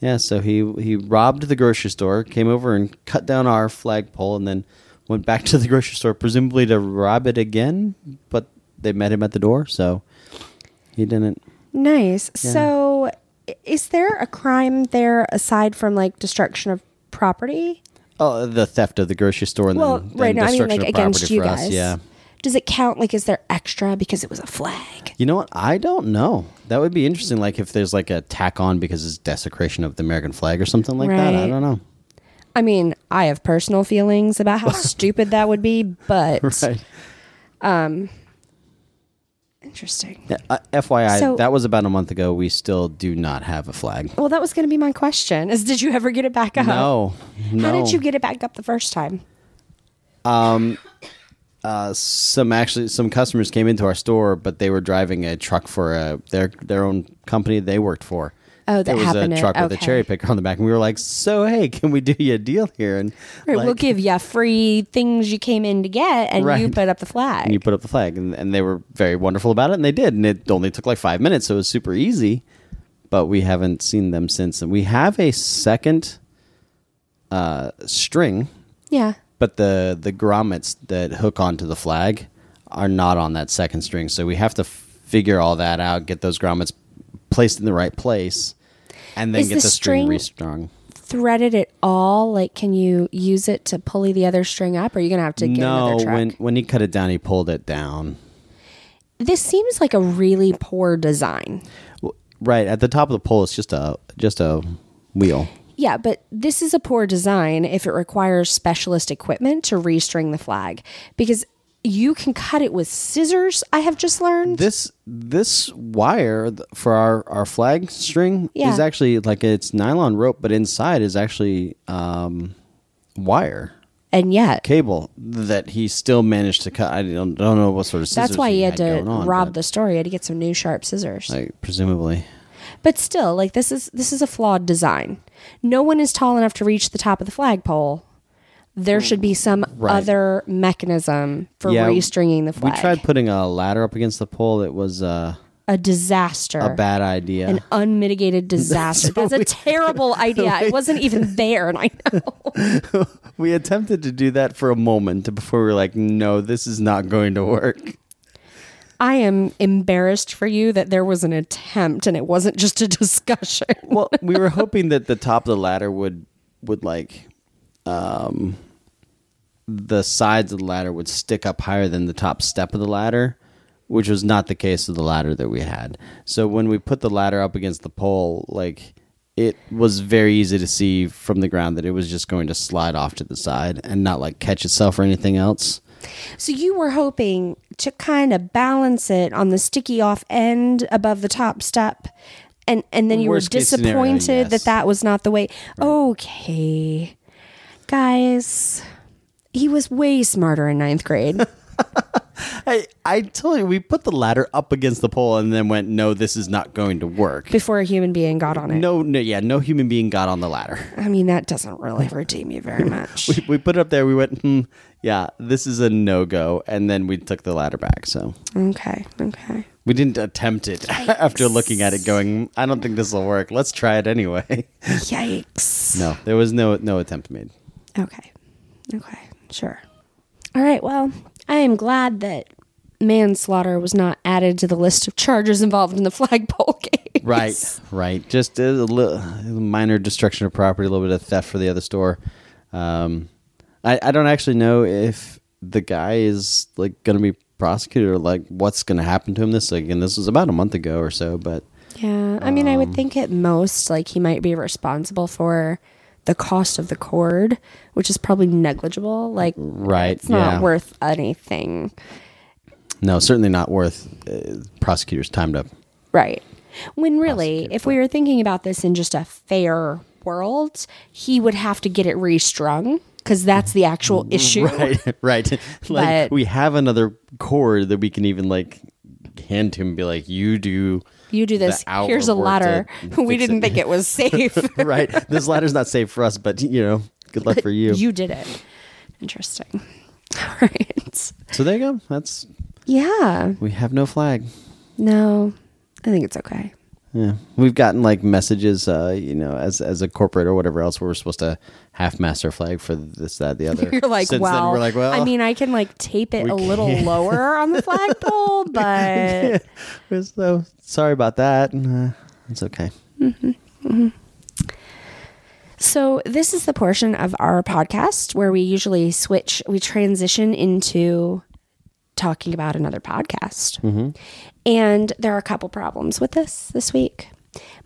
Yeah, so he he robbed the grocery store, came over and cut down our flagpole, and then went back to the grocery store, presumably to rob it again. But they met him at the door, so he didn't. Nice. Yeah. So, is there a crime there aside from like destruction of property? Oh, the theft of the grocery store and Well, then, then right now, I mean, like of against you guys. us. Yeah. Does it count? Like, is there extra because it was a flag? You know what? I don't know. That would be interesting. Like if there's like a tack on because it's desecration of the American flag or something like that. I don't know. I mean, I have personal feelings about how stupid that would be, but Right. Um, interesting. Uh, FYI, So- that was about a month ago. We still do not have a flag. Well, that was going to be my question: Is did you ever get it back up? No, no. How did you get it back up the first time? uh, some actually some customers came into our store, but they were driving a truck for a, their their own company they worked for. Oh, that there was happened a to- truck with a cherry picker on the back, and we were like, "So hey, can we do you a deal here?" And Right, we'll give you free things you came in to get, and you put up the flag. and you put up the flag, and, and they were very wonderful about it, and they did, and it only took like five minutes, so it was super easy. But we haven't seen them since, and we have a second uh, string, yeah. but the the grommets that hook onto the flag are not on that second string, so we have to figure all that out, get those grommets placed in the right place, and then Is get the the string restrung. Threaded it all? Like, can you use it to pulley the other string up? Or are you gonna have to get No, another truck? when when he cut it down, he pulled it down. this seems like a really poor design. Right at the top of the pole, it's just a just a wheel. Yeah, but this is a poor design if it requires specialist equipment to restring the flag because you can cut it with scissors. I have just learned. This this wire for our our flag string Yeah. is actually like it's nylon rope, but inside is actually um, wire and yet, cable that he still managed to cut. I don't, don't know what sort of scissors that's why he had to going on, rob but, the store. He had to get some new sharp scissors. like presumably. But still, like this is this is a flawed design. No one is tall enough to reach the top of the flagpole. There should be some Right. other mechanism for Yeah, restringing the flag. We tried putting a ladder up against the pole. It was uh, a disaster. a bad idea. an unmitigated disaster. That's a terrible idea. It wasn't even there, and I know. we attempted to do that for a moment before we were like, no, this is not going to work. I am embarrassed for you that there was an attempt and it wasn't just a discussion. well, we were hoping that the top of the ladder would would like um the sides of the ladder would stick up higher than the top step of the ladder, which was not the case of the ladder that we had. So when we put the ladder up against the pole, like it was very easy to see from the ground that it was just going to slide off to the side and not like catch itself or anything else. So you were hoping to kind of balance it on the sticky off end above the top step. And, and then you Worst were case scenario, disappointed yes. that that was not the way. Okay. Guys, he was way smarter in ninth grade. I I told you we put the ladder up against the pole and then went, no, this is not going to work. before a human being got on it. No, no, yeah, no human being got on the ladder. I mean, that doesn't really redeem you very much. we, we put it up there. We went, hmm, yeah, this is a no go, and then we took the ladder back. So okay, okay. we didn't attempt it after looking at it, going, I don't think this will work. Let's try it anyway. Yikes. no, there was no no attempt made. Okay. Okay. Sure. All right. Well, I am glad that manslaughter was not added to the list of charges involved in the flagpole case. Right, right. Just a little minor destruction of property, a little bit of theft for the other store. Um, I I don't actually know if the guy is like going to be prosecuted or like what's going to happen to him. This again, this was about a month ago or so, but. Yeah. I mean, I would think at most, like, he might be responsible for the cost of the cord, which is probably negligible. Like, Right, It's not yeah. worth anything. No, certainly not worth uh, prosecutors' time to. Right. When really, if we were thinking about this in just a fair world, he would have to get it restrung because that's the actual issue. Right, right. like But- we have another cord that we can even like hand to him and be like, "You do." You do this. Here's a ladder. We didn't it." think it was safe. right. This ladder's not safe for us, but you know, good luck for you. you did it. Interesting. All right. So there you go. That's Yeah. we have no flag. No, I think it's okay. Yeah, we've gotten like messages, uh, you know, as as a corporate or whatever else, where we're supposed to half master flag for this, that, the other. You're like, Since well, then, we're like, well, I mean, I can like tape it a little can't. lower on the flagpole, but we're so sorry about that. Uh, it's okay. So, this is the portion of our podcast where we usually switch, we transition into talking about another podcast. And there are a couple problems with this this week.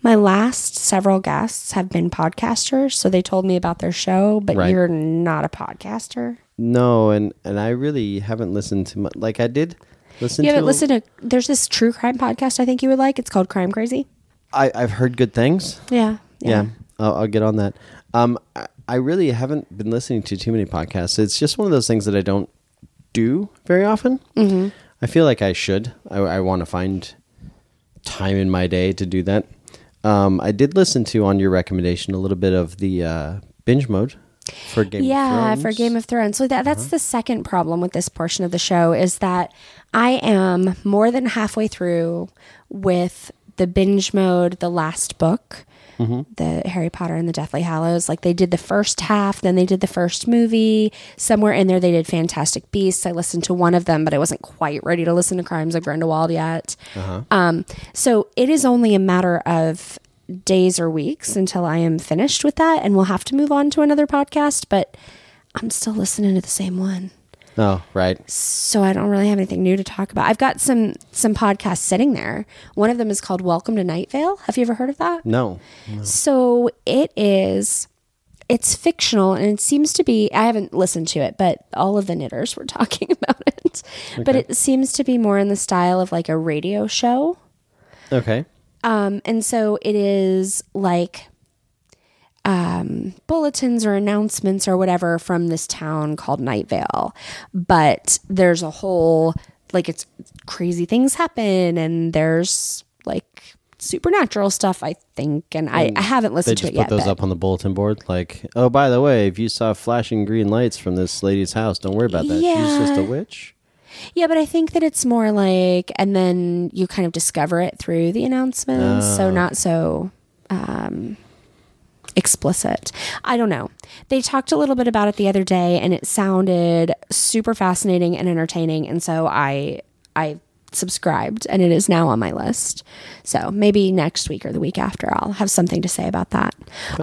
My last several guests have been podcasters, so they told me about their show, but Right. you're not a podcaster. No, and and I really haven't listened to much. Like I did listen. You to haven't listened to, there's this true crime podcast I think you would like. It's called Crime Crazy. I I've heard good things. Yeah. Yeah, I'll, I'll get on that. Um, I, I really haven't been listening to too many podcasts. It's just one of those things that I don't do very often. Mm-hmm. I feel like I should. I, I want to find time in my day to do that. Um, I did listen to on your recommendation a little bit of the uh, binge mode for Game. yeah, of Thrones. for Game of Thrones. So that, that's the second problem with this portion of the show is that I am more than halfway through with the binge mode, the last book, the Harry Potter and the Deathly Hallows. Like they did the first half, then they did the first movie. Somewhere in there, they did Fantastic Beasts. I listened to one of them, but I wasn't quite ready to listen to Crimes of Grindelwald yet. Um, so it is only a matter of days or weeks until I am finished with that, and we'll have to move on to another podcast. But I'm still listening to the same one, Oh, right. so I don't really have anything new to talk about. I've got some some podcasts sitting there. One of them is called Welcome to Night Vale. Have you ever heard of that? No. So it is. It's fictional and it seems to be. I haven't listened to it, but all of the knitters were talking about it. But it seems to be more in the style of like a radio show. Okay. Um, and so it is like um, bulletins or announcements or whatever from this town called Night Vale. But there's a whole, like, it's crazy things happen and there's like supernatural stuff, I think. And I, I haven't listened to it put yet. Put those but- up on the bulletin board, like, oh, by the way, if you saw flashing green lights from this lady's house, don't worry about that. She's just a witch. Yeah, but I think that it's more like, and then you kind of discover it through the announcements. Oh. So not so um, explicit. I don't know. They talked a little bit about it the other day, and it sounded super fascinating and entertaining. And so I I subscribed, and it is now on my list. So maybe next week or the week after, I'll have something to say about that.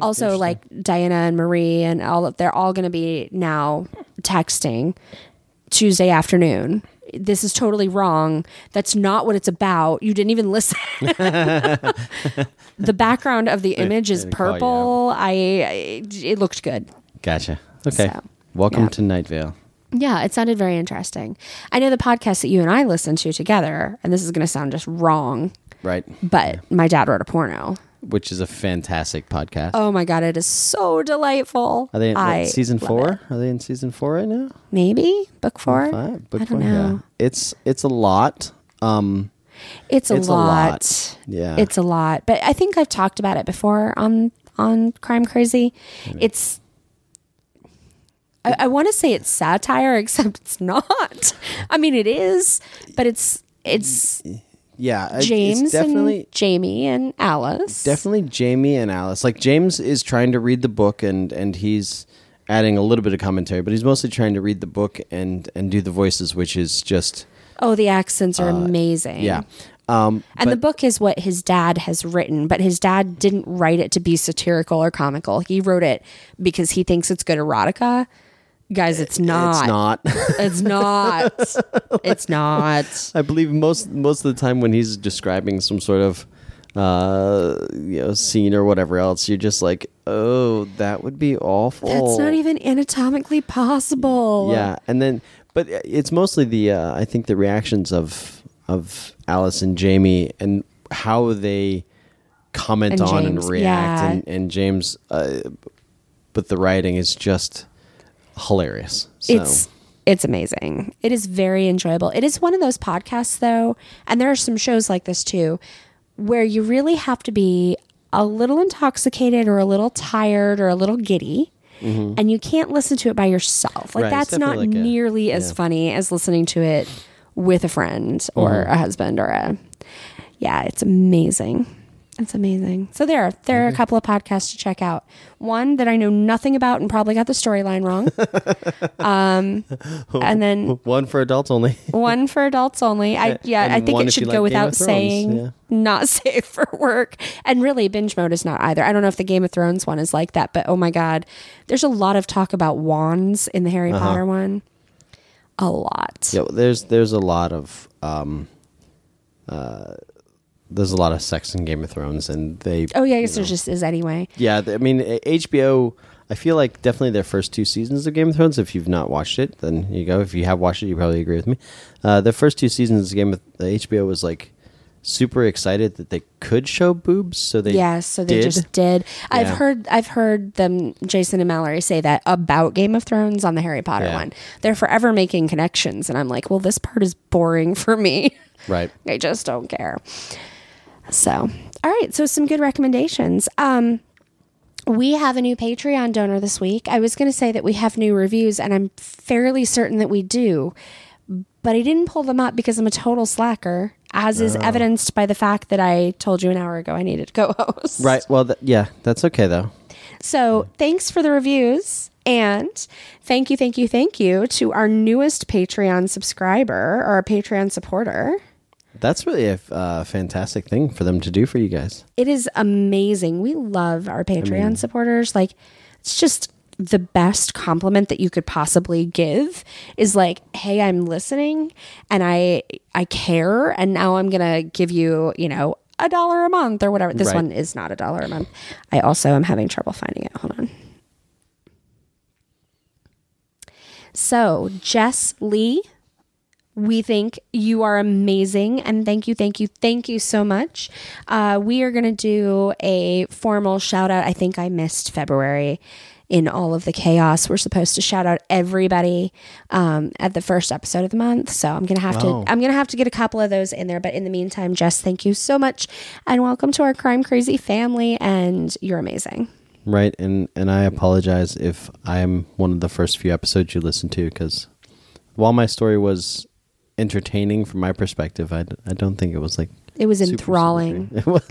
also, like Diana and Marie, and all of they're all going to be now texting Tuesday afternoon. This is totally wrong. That's not what it's about. You didn't even listen. the background of the image is they call you out. purple. I, I it looked good. Gotcha. Okay. So, Welcome yeah. to Night Vale. Yeah, it sounded very interesting. I know the podcast that you and I listened to together, and this is going to sound just wrong, Right. but my dad wrote a porno. Which is a fantastic podcast. Oh my god, it is so delightful. Are they in what, I season four? it. Are they in season four right now? Maybe book four. Five? Book I don't four? know. Yeah. It's it's a lot. Um It's a It's a lot. lot. Yeah. It's a lot. But I think I've talked about it before on on Crime Crazy. It's I, I want to say it's satire, except it's not. I mean, it is, but it's it's yeah, James it's definitely and Jamie and Alice. definitely Jamie and Alice. Like James is trying to read the book and and he's adding a little bit of commentary, but he's mostly trying to read the book and and do the voices, which is just Oh, the accents are amazing. Uh, yeah. Um And the book is what his dad has written, but his dad didn't write it to be satirical or comical. He wrote it because he thinks it's good erotica. Guys, it's not. it's not. It's not. it's not. I believe most most of the time when he's describing some sort of uh you know scene or whatever else, you're just like, oh, that would be awful. That's not even anatomically possible. Yeah, and then but it's mostly the uh, I think the reactions of of Alice and Jamie and how they comment And on and react yeah. and, and James uh, but the writing is just hilarious. So It's it's amazing. It is very enjoyable. It is one of those podcasts though, and there are some shows like this too, where you really have to be a little intoxicated or a little tired or a little giddy. And you can't listen to it by yourself. Like Mm-hmm. Right, that's not like a- nearly as yeah. funny as listening to it with a friend or Mm-hmm. a husband or a Yeah, it's amazing. That's amazing. So there, there are a couple of podcasts to check out. One that I know nothing about and probably got the storyline wrong. um, and then One for adults only. one for adults only. I yeah, And I think one it if you should like go Game of without Thrones, saying yeah. not safe for work. And really binge mode is not either. I don't know if the Game of Thrones one is like that, but oh my god, there's a lot of talk about wands in the Harry Uh-huh. Potter one. A lot. Yeah, there's there's a lot of um, uh, there's a lot of sex in Game of Thrones, and they. Oh yeah, I guess there just is anyway. Yeah, I mean HBO. I feel like definitely their first two seasons of Game of Thrones. If you've not watched it, then you go. If you have watched it, you probably agree with me. Uh, the first two seasons of Game of uh, HBO was like super excited that they could show boobs, so they yeah, so they did. just did. I've heard I've heard them Jason and Mallory say that about Game of Thrones on the Harry Potter Yeah. one. They're forever making connections and I'm like, "Well, this part is boring for me." right. I just don't care. So, all right. So, some good recommendations. Um, we have a new Patreon donor this week. I was going to say that we have new reviews, and I'm fairly certain that we do, but I didn't pull them up because I'm a total slacker, as is evidenced by the fact that I told you an hour ago I needed co host. Right. Well, th- yeah, that's okay though. So thanks for the reviews. And thank you, thank you, thank you to our newest Patreon subscriber or Patreon supporter. That's really a uh, fantastic thing for them to do for you guys. It is amazing. We love our Patreon supporters. Like, it's just the best compliment that you could possibly give is like, "Hey, I'm listening and I I care and now I'm going to give you, you know, a dollar a month or whatever." This Right. one is not a dollar a month. I also am having trouble finding it. Hold on. So, Jess Lee we think you are amazing and thank you, thank you, thank you so much. Uh, we are going to do a formal shout out. I think I missed February in all of the chaos. We're supposed to shout out everybody um, at the first episode of the month. So I'm gonna have Wow. to I'm gonna have to get a couple of those in there. But in the meantime, Jess, thank you so much and welcome to our crime crazy family. And you're amazing. Right, and and I apologize if I am one of the first few episodes you listen to because while my story was entertaining from my perspective, I, I don't think it was like It was super, enthralling. It was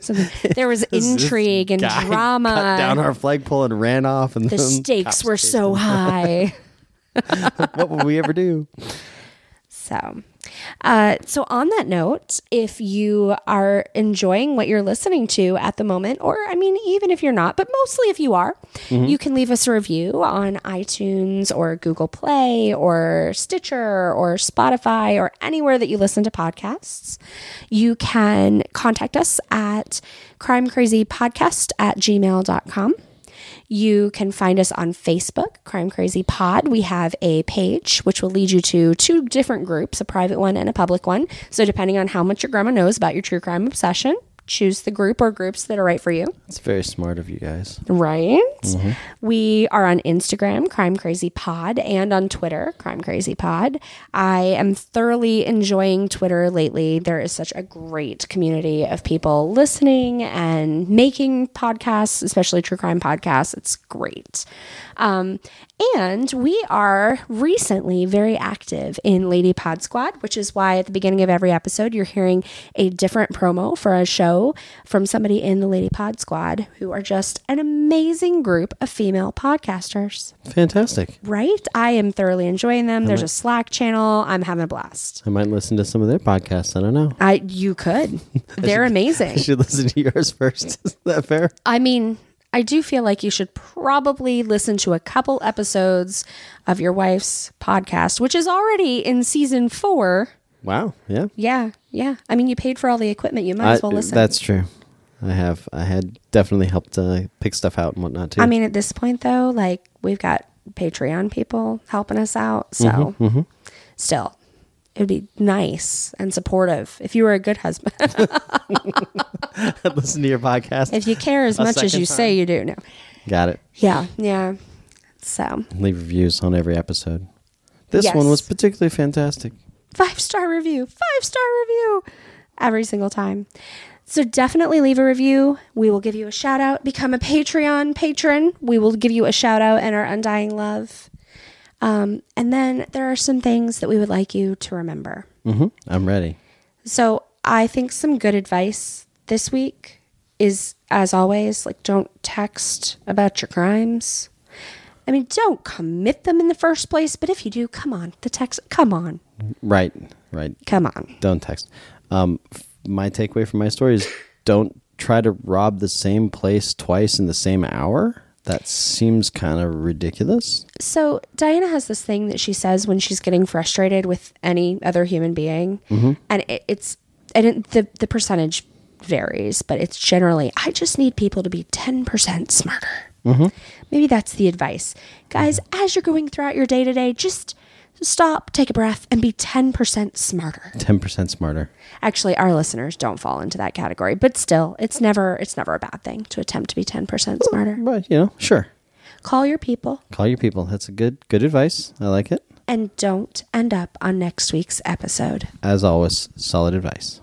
So there was intrigue and drama. cut down our flagpole and ran off, and the stakes were so high. what would we ever do? So, uh, so on that note, if you are enjoying what you're listening to at the moment, or I mean, even if you're not, but mostly if you are, you can leave us a review on iTunes or Google Play or Stitcher or Spotify or anywhere that you listen to podcasts. You can contact us at crimecrazypodcast at gmail.com. You can find us on Facebook, Crime Crazy Pod. We have a page which will lead you to two different groups, a private one and a public one. So, depending on how much your grandma knows about your true crime obsession, choose the group or groups that are right for you. It's very smart of you guys. Right. We are on Instagram, Crime Crazy Pod, and on Twitter, Crime Crazy Pod. I am thoroughly enjoying Twitter lately. There is such a great community of people listening and making podcasts, especially true crime podcasts. It's great. Um, and we are recently very active in Lady Pod Squad, which is why at the beginning of every episode, you're hearing a different promo for a show from somebody in the Lady Pod Squad who are just an amazing group of female podcasters. Fantastic. Right? I am thoroughly enjoying them. There's a Slack channel. I'm having a blast. I might listen to some of their podcasts. I don't know. I you could. They're I amazing. should listen to yours first. Is that fair? I mean, I do feel like you should probably listen to a couple episodes of your wife's podcast, which is already in season four. Wow. Yeah. Yeah, yeah. I mean, you paid for all the equipment. You might as well I- listen. That's true. I have. I had definitely helped uh, pick stuff out and whatnot too. I mean, at this point, though, like we've got Patreon people helping us out. So, Mm-hmm, still, it would be nice and supportive if you were a good husband. listen to your podcast. if you care as much as you say you do. No. Got it. Yeah, yeah. So, Leave reviews on every episode. This Yes. one was particularly fantastic. five star review, five star review every single time. So definitely leave a review. We will give you a shout out. Become a Patreon patron. We will give you a shout out and our undying love. Um, and then there are some things that we would like you to remember. hmm I'm ready. So I think some good advice this week is, as always, like don't text about your crimes. I mean, don't commit them in the first place, but if you do, come on. The text, come on. Right, right. Come on. Don't text. Um, f- my takeaway from my story is don't try to rob the same place twice in the same hour. That seems kind of ridiculous. So Diana has this thing that she says when she's getting frustrated with any other human being, mm-hmm. and it, it's and it, the the percentage varies, but it's generally I just need people to be ten percent smarter. Mm-hmm. Maybe that's the advice, guys. Mm-hmm. As you're going throughout your day to day, just stop, take a breath, and be ten percent smarter. 10% smarter. Actually, our listeners don't fall into that category, but still, it's never it's never a bad thing to attempt to be ten percent smarter. But, you know, sure. Call your people. Call your people. That's a good good advice. I like it. and don't end up on next week's episode. As always, solid advice.